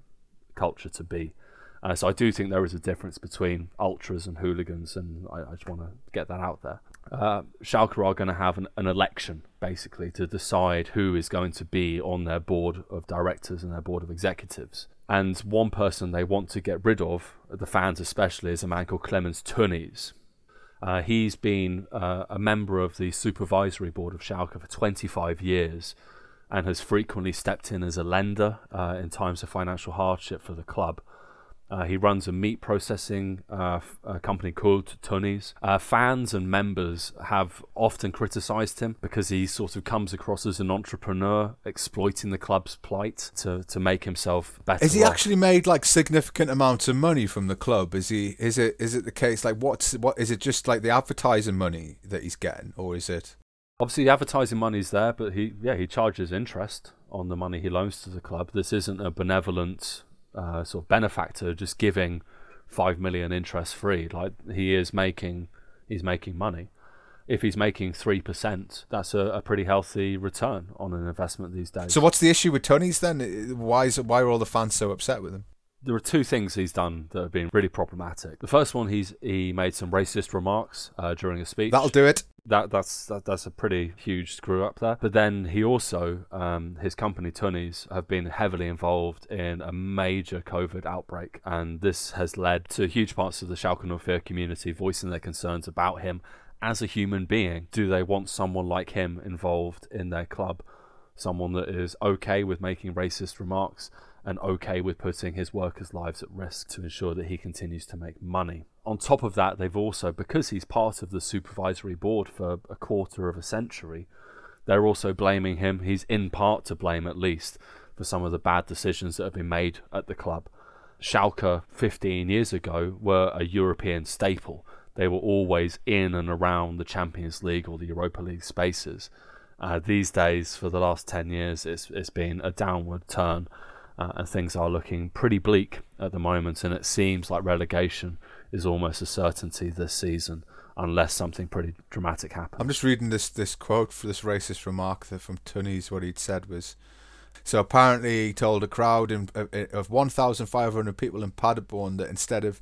culture to be. Uh, so I do think there is a difference between ultras and hooligans, and I, I just want to get that out there. Uh, Schalke are going to have an, an, election basically to decide who is going to be on their board of directors and their board of executives. And one person they want to get rid of, the fans especially, is a man called Clemens Tönnies. Uh, he's been uh, a member of the supervisory board of Schalke for 25 years and has frequently stepped in as a lender uh, in times of financial hardship for the club. Uh, he runs a meat processing uh, f- a company called Tönnies. Uh, fans and members have often criticised him because he sort of comes across as an entrepreneur, exploiting the club's plight to, to make himself better. Has he off. actually made like significant amounts of money from the club? Is he? Is it? Is it the case? Like, what's what? Is it just like the advertising money that he's getting, or is it? Obviously, the advertising money's there, but he yeah he charges interest on the money he loans to the club. This isn't a benevolent uh, sort of benefactor just giving five million interest free. Like he is making, he's making money. If he's making three percent, that's a, a, pretty healthy return on an investment these days. So what's the issue with Tönnies then? Why is why are all the fans so upset with him? There are two things he's done that have been really problematic. The first one, he's he made some racist remarks uh, during a speech. That'll do it. That that's that, that's a pretty huge screw up there. But then he also, um, his company Tönnies have been heavily involved in a major COVID outbreak, and this has led to huge parts of the Schalke 04 community voicing their concerns about him as a human being. Do they want someone like him involved in their club? Someone that is okay with making racist remarks and okay with putting his workers' lives at risk to ensure that he continues to make money. On top of that, they've also, because he's part of the supervisory board for a quarter of a century, they're also blaming him. He's in part to blame, at least, for some of the bad decisions that have been made at the club. Schalke 15 years ago were a European staple. They were always in and around the Champions League or the Europa League spaces. Uh, these days, for the last 10 years, it's, it's been a downward turn uh, and things are looking pretty bleak at the moment. And it seems like relegation is almost a certainty this season, unless something pretty dramatic happens. I'm just reading this this quote for this racist remark that from Tönnies. What he'd said was. So apparently, he told a crowd in, of 1,500 people in Paderborn that instead of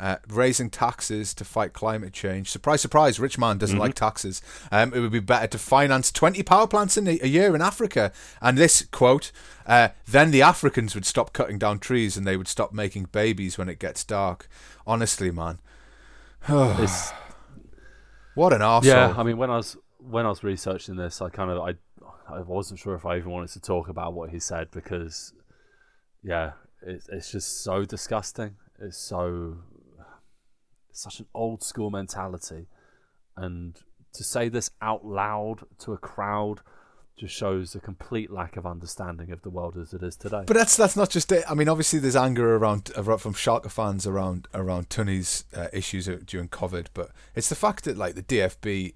uh, raising taxes to fight climate change. Surprise, surprise, rich man doesn't mm-hmm. like taxes. Um, it would be better to finance 20 power plants in a, a year in Africa. And this quote, uh, then the Africans would stop cutting down trees and they would stop making babies when it gets dark. Honestly, man. what an arsehole. Yeah, I mean, when I was when I was researching this, I kind of I I wasn't sure if I even wanted to talk about what he said because, yeah, it, it's just so disgusting. It's so such an old school mentality, and to say this out loud to a crowd just shows a complete lack of understanding of the world as it is today. But that's that's not just it. I mean, obviously, there's anger around, around from Schalke fans around around Tönnies' uh, issues during COVID, but it's the fact that like the DFB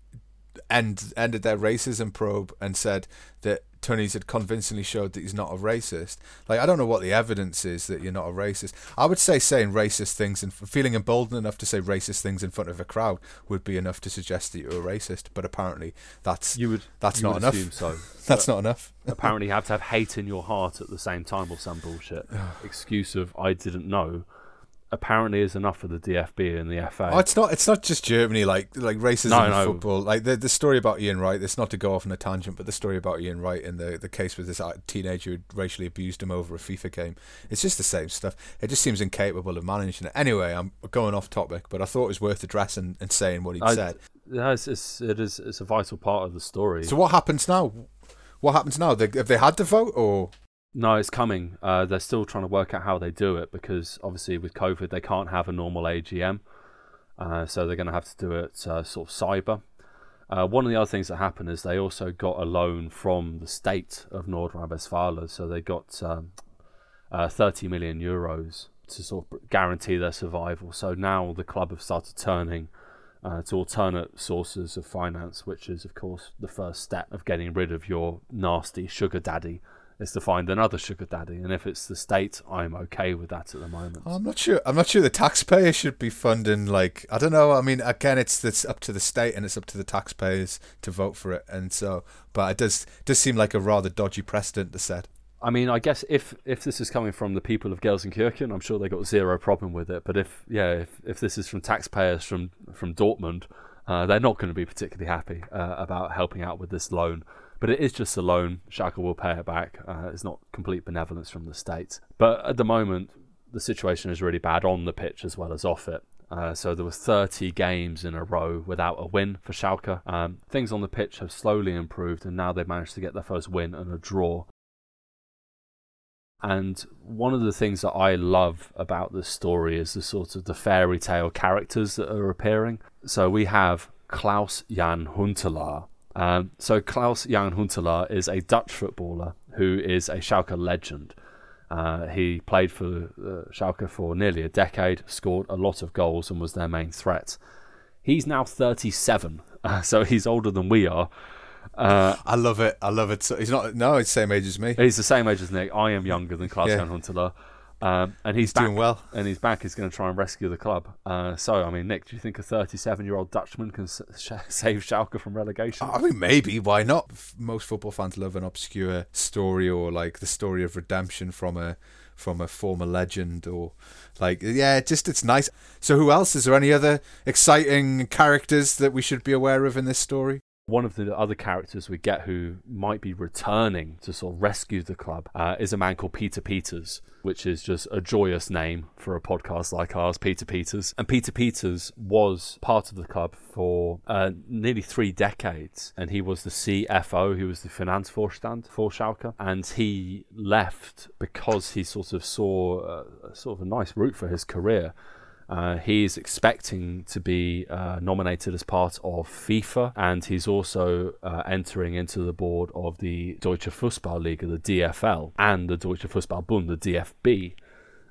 end ended their racism probe and said that Tönnies had convincingly showed that he's not a racist. Like, I don't know what the evidence is that you're not a racist. I would say saying racist things and feeling emboldened enough to say racist things in front of a crowd would be enough to suggest that you're a racist. But apparently, that's you would that's you not would enough. so. that's not enough. apparently, you have to have hate in your heart at the same time, or some bullshit excuse of I didn't know apparently is enough for the DFB and the FA. Oh, it's not. It's not just Germany. Like like racism no, in no. football. Like the the story about Ian Wright. It's not to go off on a tangent, but the story about Ian Wright and the the case with this uh, teenager who racially abused him over a FIFA game. It's just the same stuff. It just seems incapable of managing it. Anyway, I'm going off topic, but I thought it was worth addressing and saying what he said. Yeah, it's, it's it is it's a vital part of the story. So what happens now? What happens now? They, have they had to vote or? No, it's coming. Uh, they're still trying to work out how they do it because obviously with COVID they can't have a normal AGM, uh, so they're going to have to do it uh, sort of cyber. Uh, one of the other things that happened is they also got a loan from the state of Nord Rhine-Westphalia, so they got um, uh, 30 million euros to sort of guarantee their survival. So now the club have started turning uh, to alternate sources of finance, which is of course the first step of getting rid of your nasty sugar daddy is to find another sugar daddy, and if it's the state, I'm okay with that at the moment. I'm not sure. I'm not sure the taxpayer should be funding. Like I don't know. I mean, again, it's it's up to the state and it's up to the taxpayers to vote for it, and so. But it does does seem like a rather dodgy precedent to set. I mean, I guess if if this is coming from the people of Gelsenkirchen, I'm sure they got zero problem with it. But if yeah, if, if this is from taxpayers from from Dortmund, uh, they're not going to be particularly happy uh, about helping out with this loan. But it is just a loan. Schalke will pay it back. Uh, it's not complete benevolence from the state. But at the moment, the situation is really bad on the pitch as well as off it. Uh, so there were 30 games in a row without a win for Schalke. Um, things on the pitch have slowly improved, and now they've managed to get their first win and a draw. And one of the things that I love about this story is the sort of the fairy tale characters that are appearing. So we have Klaus Jan Huntelaar, um, so Klaus Jan Huntelaar is a Dutch footballer who is a Schalke legend. Uh, he played for uh, Schalke for nearly a decade, scored a lot of goals, and was their main threat. He's now 37, uh, so he's older than we are. Uh, I love it. I love it. So he's not. No, he's the same age as me. He's the same age as Nick. I am younger than Klaus yeah. Jan Huntelaar. Um, and he's, He's back, doing well. and he's back. He's going to try and rescue the club. Uh, so, I mean, Nick, do you think a 37-year-old Dutchman can s- sh- save Schalke from relegation? I mean, maybe. Why not? Most football fans love an obscure story or like the story of redemption from a from a former legend or like yeah, just it's nice. So, who else? Is there any other exciting characters that we should be aware of in this story? One of the other characters we get who might be returning to sort of rescue the club uh, is a man called Peter Peters, which is just a joyous name for a podcast like ours, Peter Peters. And Peter Peters was part of the club for uh, nearly three decades, and he was the CFO, he was the finance Finanzvorstand for Schalke, and he left because he sort of saw uh, sort of a nice route for his career. Uh, is expecting to be uh, nominated as part of FIFA, and he's also uh, entering into the board of the Deutsche Fußballliga, the DFL, and the Deutsche Fußballbund, the DFB.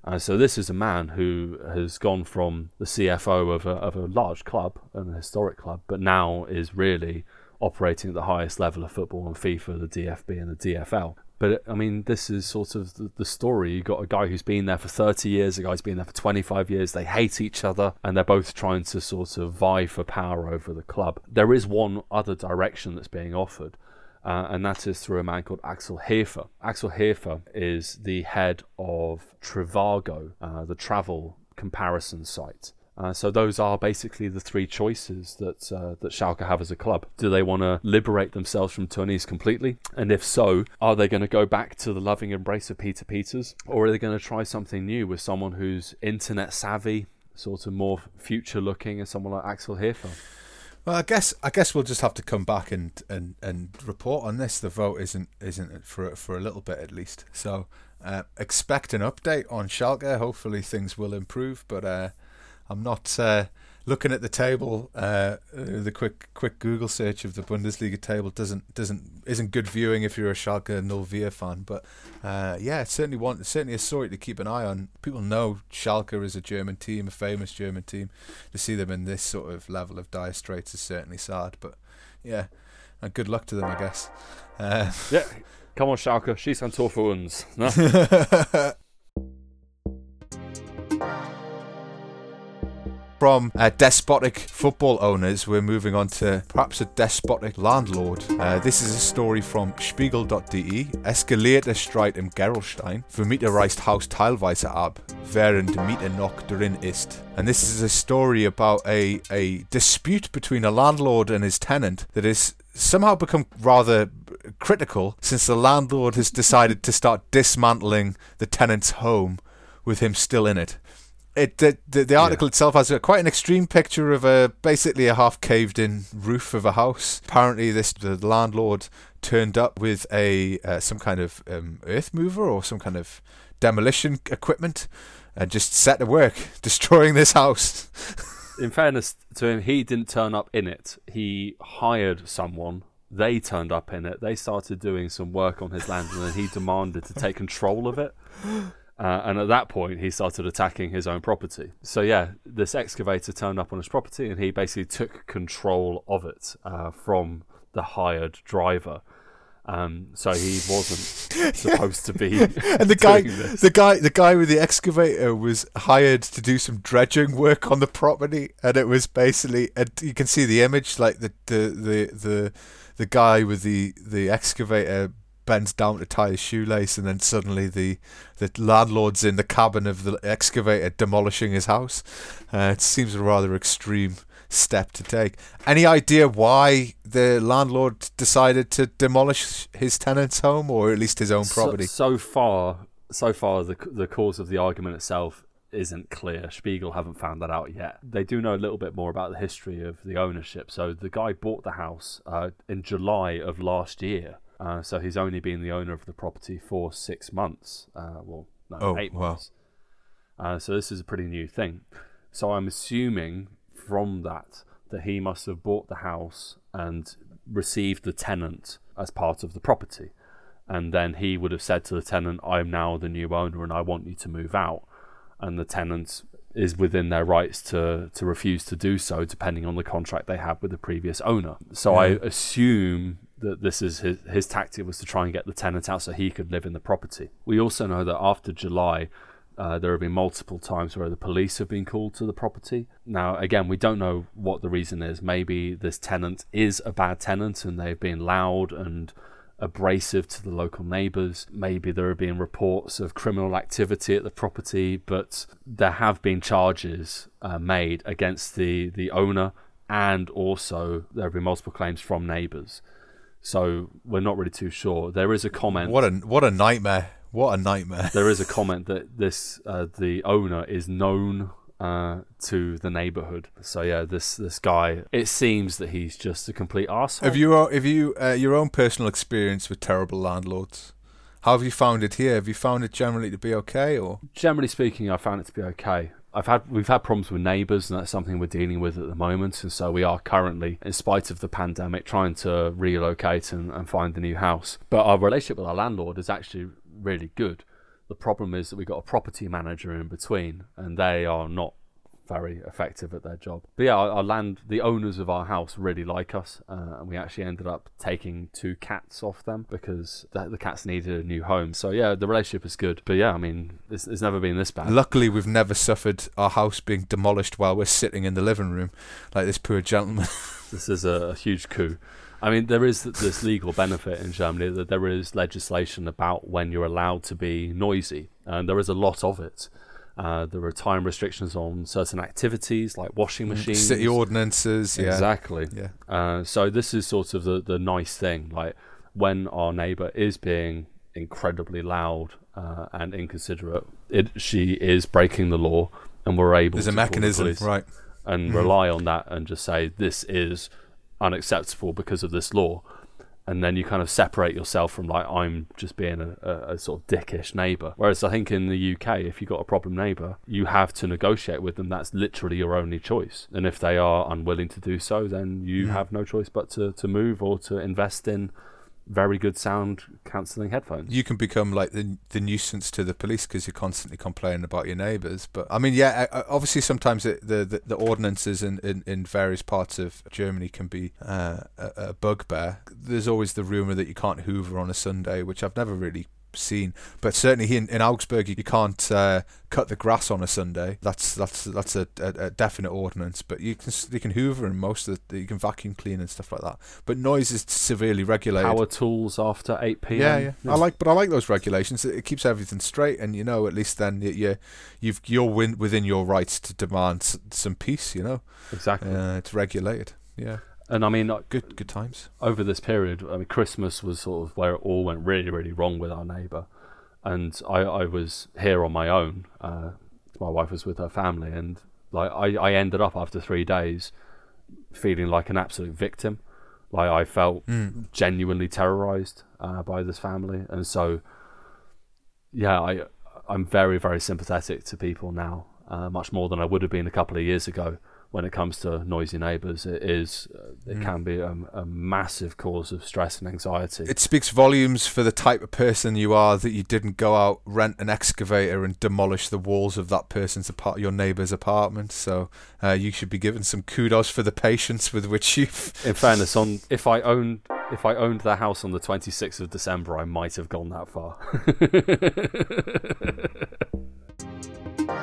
Uh, so this is a man who has gone from the CFO of a, of a large club, an historic club, but now is really operating at the highest level of football in FIFA, the DFB, and the DFL. But I mean, this is sort of the, the story. You've got a guy who's been there for 30 years, a guy's been there for 25 years. They hate each other, and they're both trying to sort of vie for power over the club. There is one other direction that's being offered, uh, and that is through a man called Axel Hefer. Axel Hefer is the head of Trivago, uh, the travel comparison site. Uh, so those are basically the three choices that uh, that Schalke have as a club. Do they want to liberate themselves from Tönnies completely? And if so, are they going to go back to the loving embrace of Peter Peters, or are they going to try something new with someone who's internet savvy, sort of more future looking, and someone like Axel Hefer? Well, I guess I guess we'll just have to come back and, and, and report on this. The vote isn't isn't for for a little bit at least. So uh, expect an update on Schalke. Hopefully things will improve, but uh, I'm not uh, looking at the table. Uh, the quick quick Google search of the Bundesliga table doesn't doesn't isn't good viewing if you're a Schalke 04 fan. But uh, yeah, it's certainly one it's certainly a story to keep an eye on. People know Schalke is a German team, a famous German team. To see them in this sort of level of dire straits is certainly sad. But yeah, and good luck to them, I guess. Uh, Yeah, come on, Schalke, schieß ein Tor für uns. From uh, despotic football owners, we're moving on to perhaps a despotic landlord. Uh, this is a story from Spiegel.de. Eskalierte Streit im Gerolstein. Vermieter reißt Haus teilweise ab, während Mieter noch drin ist. And this is a story about a, a dispute between a landlord and his tenant that has somehow become rather critical since the landlord has decided to start dismantling the tenant's home with him still in it it the, the, the article itself has a, quite an extreme picture of a basically a half caved in roof of a house. Apparently, this the landlord turned up with a uh, some kind of um, earth mover or some kind of demolition equipment and just set to work destroying this house. In fairness to him, he didn't turn up in it. He hired someone. They turned up in it. They started doing some work on his land, and then he demanded to take control of it. Uh, and at that point, he started attacking his own property. So yeah, this excavator turned up on his property, and he basically took control of it uh, from the hired driver. Um, so he wasn't supposed to be. and the guy, this. the guy, the guy with the excavator was hired to do some dredging work on the property, and it was basically, and you can see the image, like the the the the, the guy with the the excavator bends down to tie his shoelace, and then suddenly the the landlord's in the cabin of the excavator demolishing his house. Uh, it seems a rather extreme step to take. Any idea why the landlord decided to demolish his tenant's home, or at least his own property? So, so far, so far, the the cause of the argument itself isn't clear. Spiegel haven't found that out yet. They do know a little bit more about the history of the ownership. So the guy bought the house uh, in July of last year. Uh, so he's only been the owner of the property for six months. Uh, well, no, Oh, eight wow. months. Uh, so this is a pretty new thing. So I'm assuming from that that he must have bought the house and received the tenant as part of the property. And then he would have said to the tenant, I'm now the new owner and I want you to move out. And the tenant is within their rights to, to refuse to do so, depending on the contract they have with the previous owner. So I assume that this is his, his tactic was to try and get the tenant out so he could live in the property. We also know that after July, Uh, there have been multiple times where the police have been called to the property. Now, again, we don't know what the reason is. Maybe this tenant is a bad tenant and they've been loud and abrasive to the local neighbours. Maybe there have been reports of criminal activity at the property, but there have been charges uh, made against the, the owner and also there have been multiple claims from neighbours. So we're not really too sure. There is a comment. What a what a nightmare! What a nightmare! there is a comment that this uh, the owner is known uh, to the neighborhood. So yeah, this this guy. It seems that he's just a complete arsehole. Have you have you uh, your own personal experience with terrible landlords? How have you found it here? Have you found it generally to be okay, or generally speaking, I found it to be okay. I've had we've had problems with neighbours, and that's something we're dealing with at the moment. And so we are currently, in spite of the pandemic, trying to relocate and, and find a new house. But our relationship with our landlord is actually really good. The problem is that we've got a property manager in between, and they are not very effective at their job. But yeah, our, our land, the owners of our house really like us, uh, and we actually ended up taking two cats off them because the, the, cats needed a new home. So yeah, the relationship is good. But yeah, I mean, it's, it's never been this bad. Luckily, we've never suffered our house being demolished while we're sitting in the living room, like this poor gentleman. this is a, a huge coup. I mean, there is this legal benefit in Germany that there is legislation about when you're allowed to be noisy, and there is a lot of it. Uh, there are time restrictions on certain activities like washing mm, machines, city ordinances. Yeah. Exactly. Yeah. Uh, so this is sort of the the nice thing, like when our neighbour is being incredibly loud uh, and inconsiderate, it she is breaking the law, and we're able. To. There's a mechanism, the right? And mm-hmm. rely on that and just say this is unacceptable because of this law and then you kind of separate yourself from like I'm just being a, a, a, sort of dickish neighbor. Whereas I think in the UK, if you've got a problem neighbor, you have to negotiate with them. That's literally your only choice. And if they are unwilling to do so, then you mm. have no choice but to, to move or to invest in very good sound cancelling headphones. You can become like the the nuisance to the police because you're constantly complaining about your neighbours. But I mean, yeah, obviously sometimes it, the, the, the ordinances in, in, in various parts of Germany can be uh, a, a bugbear. There's always the rumor that you can't Hoover on a Sunday, which I've never really seen. But certainly here in, in Augsburg, you, you can't uh, cut the grass on a Sunday. That's that's that's a, a, a, definite ordinance. But you can you can hoover and most of the, you can vacuum clean and stuff like that. But noise is severely regulated. Power tools after eight p.m. Yeah, yeah, yeah. I like, but I like those regulations. It, it keeps everything straight, and you know, at least then you you've you're within your rights to demand some peace. You know, exactly. Uh, it's regulated. Yeah. And I mean, good good times over this period. I mean, Christmas was sort of where it all went really, really wrong with our neighbour, and I, I was here on my own. Uh, my wife was with her family, and like I, I ended up after three days feeling like an absolute victim. Like I felt mm. genuinely terrorized uh, by this family, and so yeah, I I'm very very sympathetic to people now, uh, much more than I would have been a couple of years ago when it comes to noisy neighbours, it is uh, it mm. can be a, a, massive cause of stress and anxiety. It speaks volumes for the type of person you are that you didn't go out rent an excavator and demolish the walls of that person's apart your neighbour's apartment. So uh, you should be given some kudos for the patience with which you've. In fairness, on if I owned if I owned the house on the twenty sixth of December, I might have gone that far.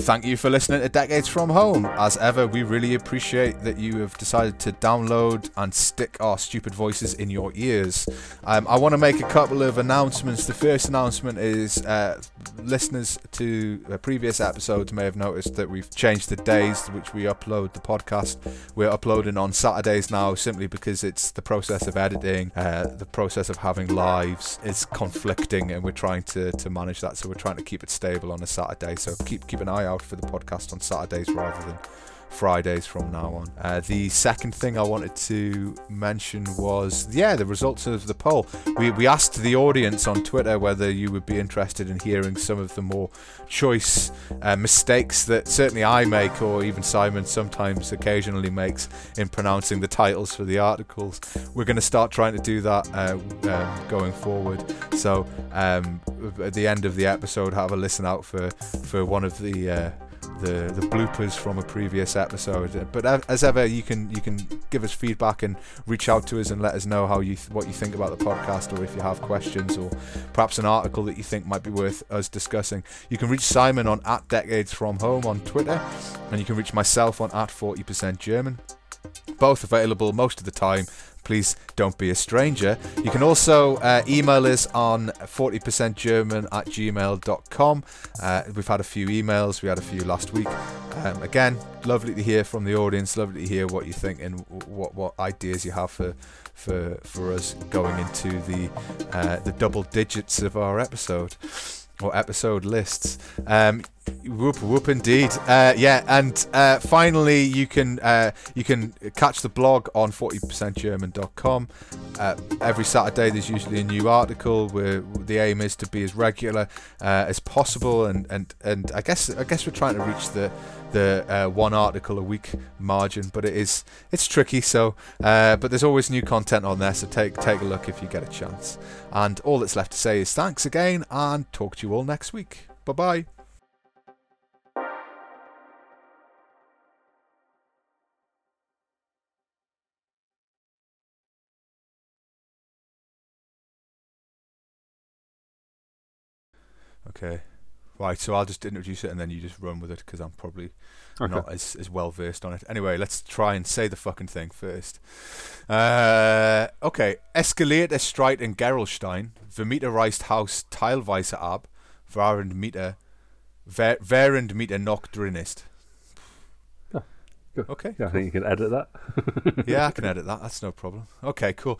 Thank you for listening to Decades from Home. As ever, we really appreciate that you have decided to download and stick our stupid voices in your ears. Um, I want to make a couple of announcements. The first announcement is uh, listeners to previous episodes may have noticed that we've changed the days which we upload the podcast. We're uploading on Saturdays now simply because it's the process of editing, uh, the process of having lives is conflicting, and we're trying to, to manage that. So we're trying to keep it stable on a Saturday. So keep keep an eye out for the podcast on Saturdays rather than Fridays from now on. Uh, the second thing I wanted to mention was, yeah, the results of the poll. We, we asked the audience on Twitter whether you would be interested in hearing some of the more choice uh, mistakes that certainly I make, or even Simon sometimes occasionally makes in pronouncing the titles for the articles. We're going to start trying to do that uh, um, going forward. So um, at the end of the episode, have a listen out for for one of the uh, the the bloopers from a previous episode. But as ever, you can you can give us feedback and reach out to us and let us know how you th- what you think about the podcast, or if you have questions, or perhaps an article that you think might be worth us discussing. You can reach Simon on at Decades From Home on Twitter, and you can reach myself on at 40% German. Both available most of the time please don't be a stranger. You can also uh, email us on 40%german at gmail.com. Uh, we've had a few emails, we had a few last week. Um, again, lovely to hear from the audience, lovely to hear what you think and what, what ideas you have for, for, for us going into the, uh, the double digits of our episode or episode lists. Um, whoop whoop indeed. Uh, yeah, and uh, finally, you can uh, you can catch the blog on 40percentgerman.com. Uh, every Saturday, there's usually a new article. Where the aim is to be as regular uh, as possible, and, and, and I guess I guess we're trying to reach the the uh, one article a week margin, but it is it's tricky. So, uh, but there's always new content on there, so take take a look if you get a chance. And all that's left to say is thanks again, and talk to you all next week. Bye bye. Okay. Right, so I'll just introduce it and then you just run with it because I'm probably okay. not as, as well versed on it. Anyway, let's try and say the fucking thing first. Uh, okay. Eskaliert es Streit in Gerolstein. Vermieter reist Haus teilweise ab, während Mieter, während Mieter noch drin ist. Okay. Yeah, I think you can edit that. yeah, I can edit that. That's no problem. Okay, cool.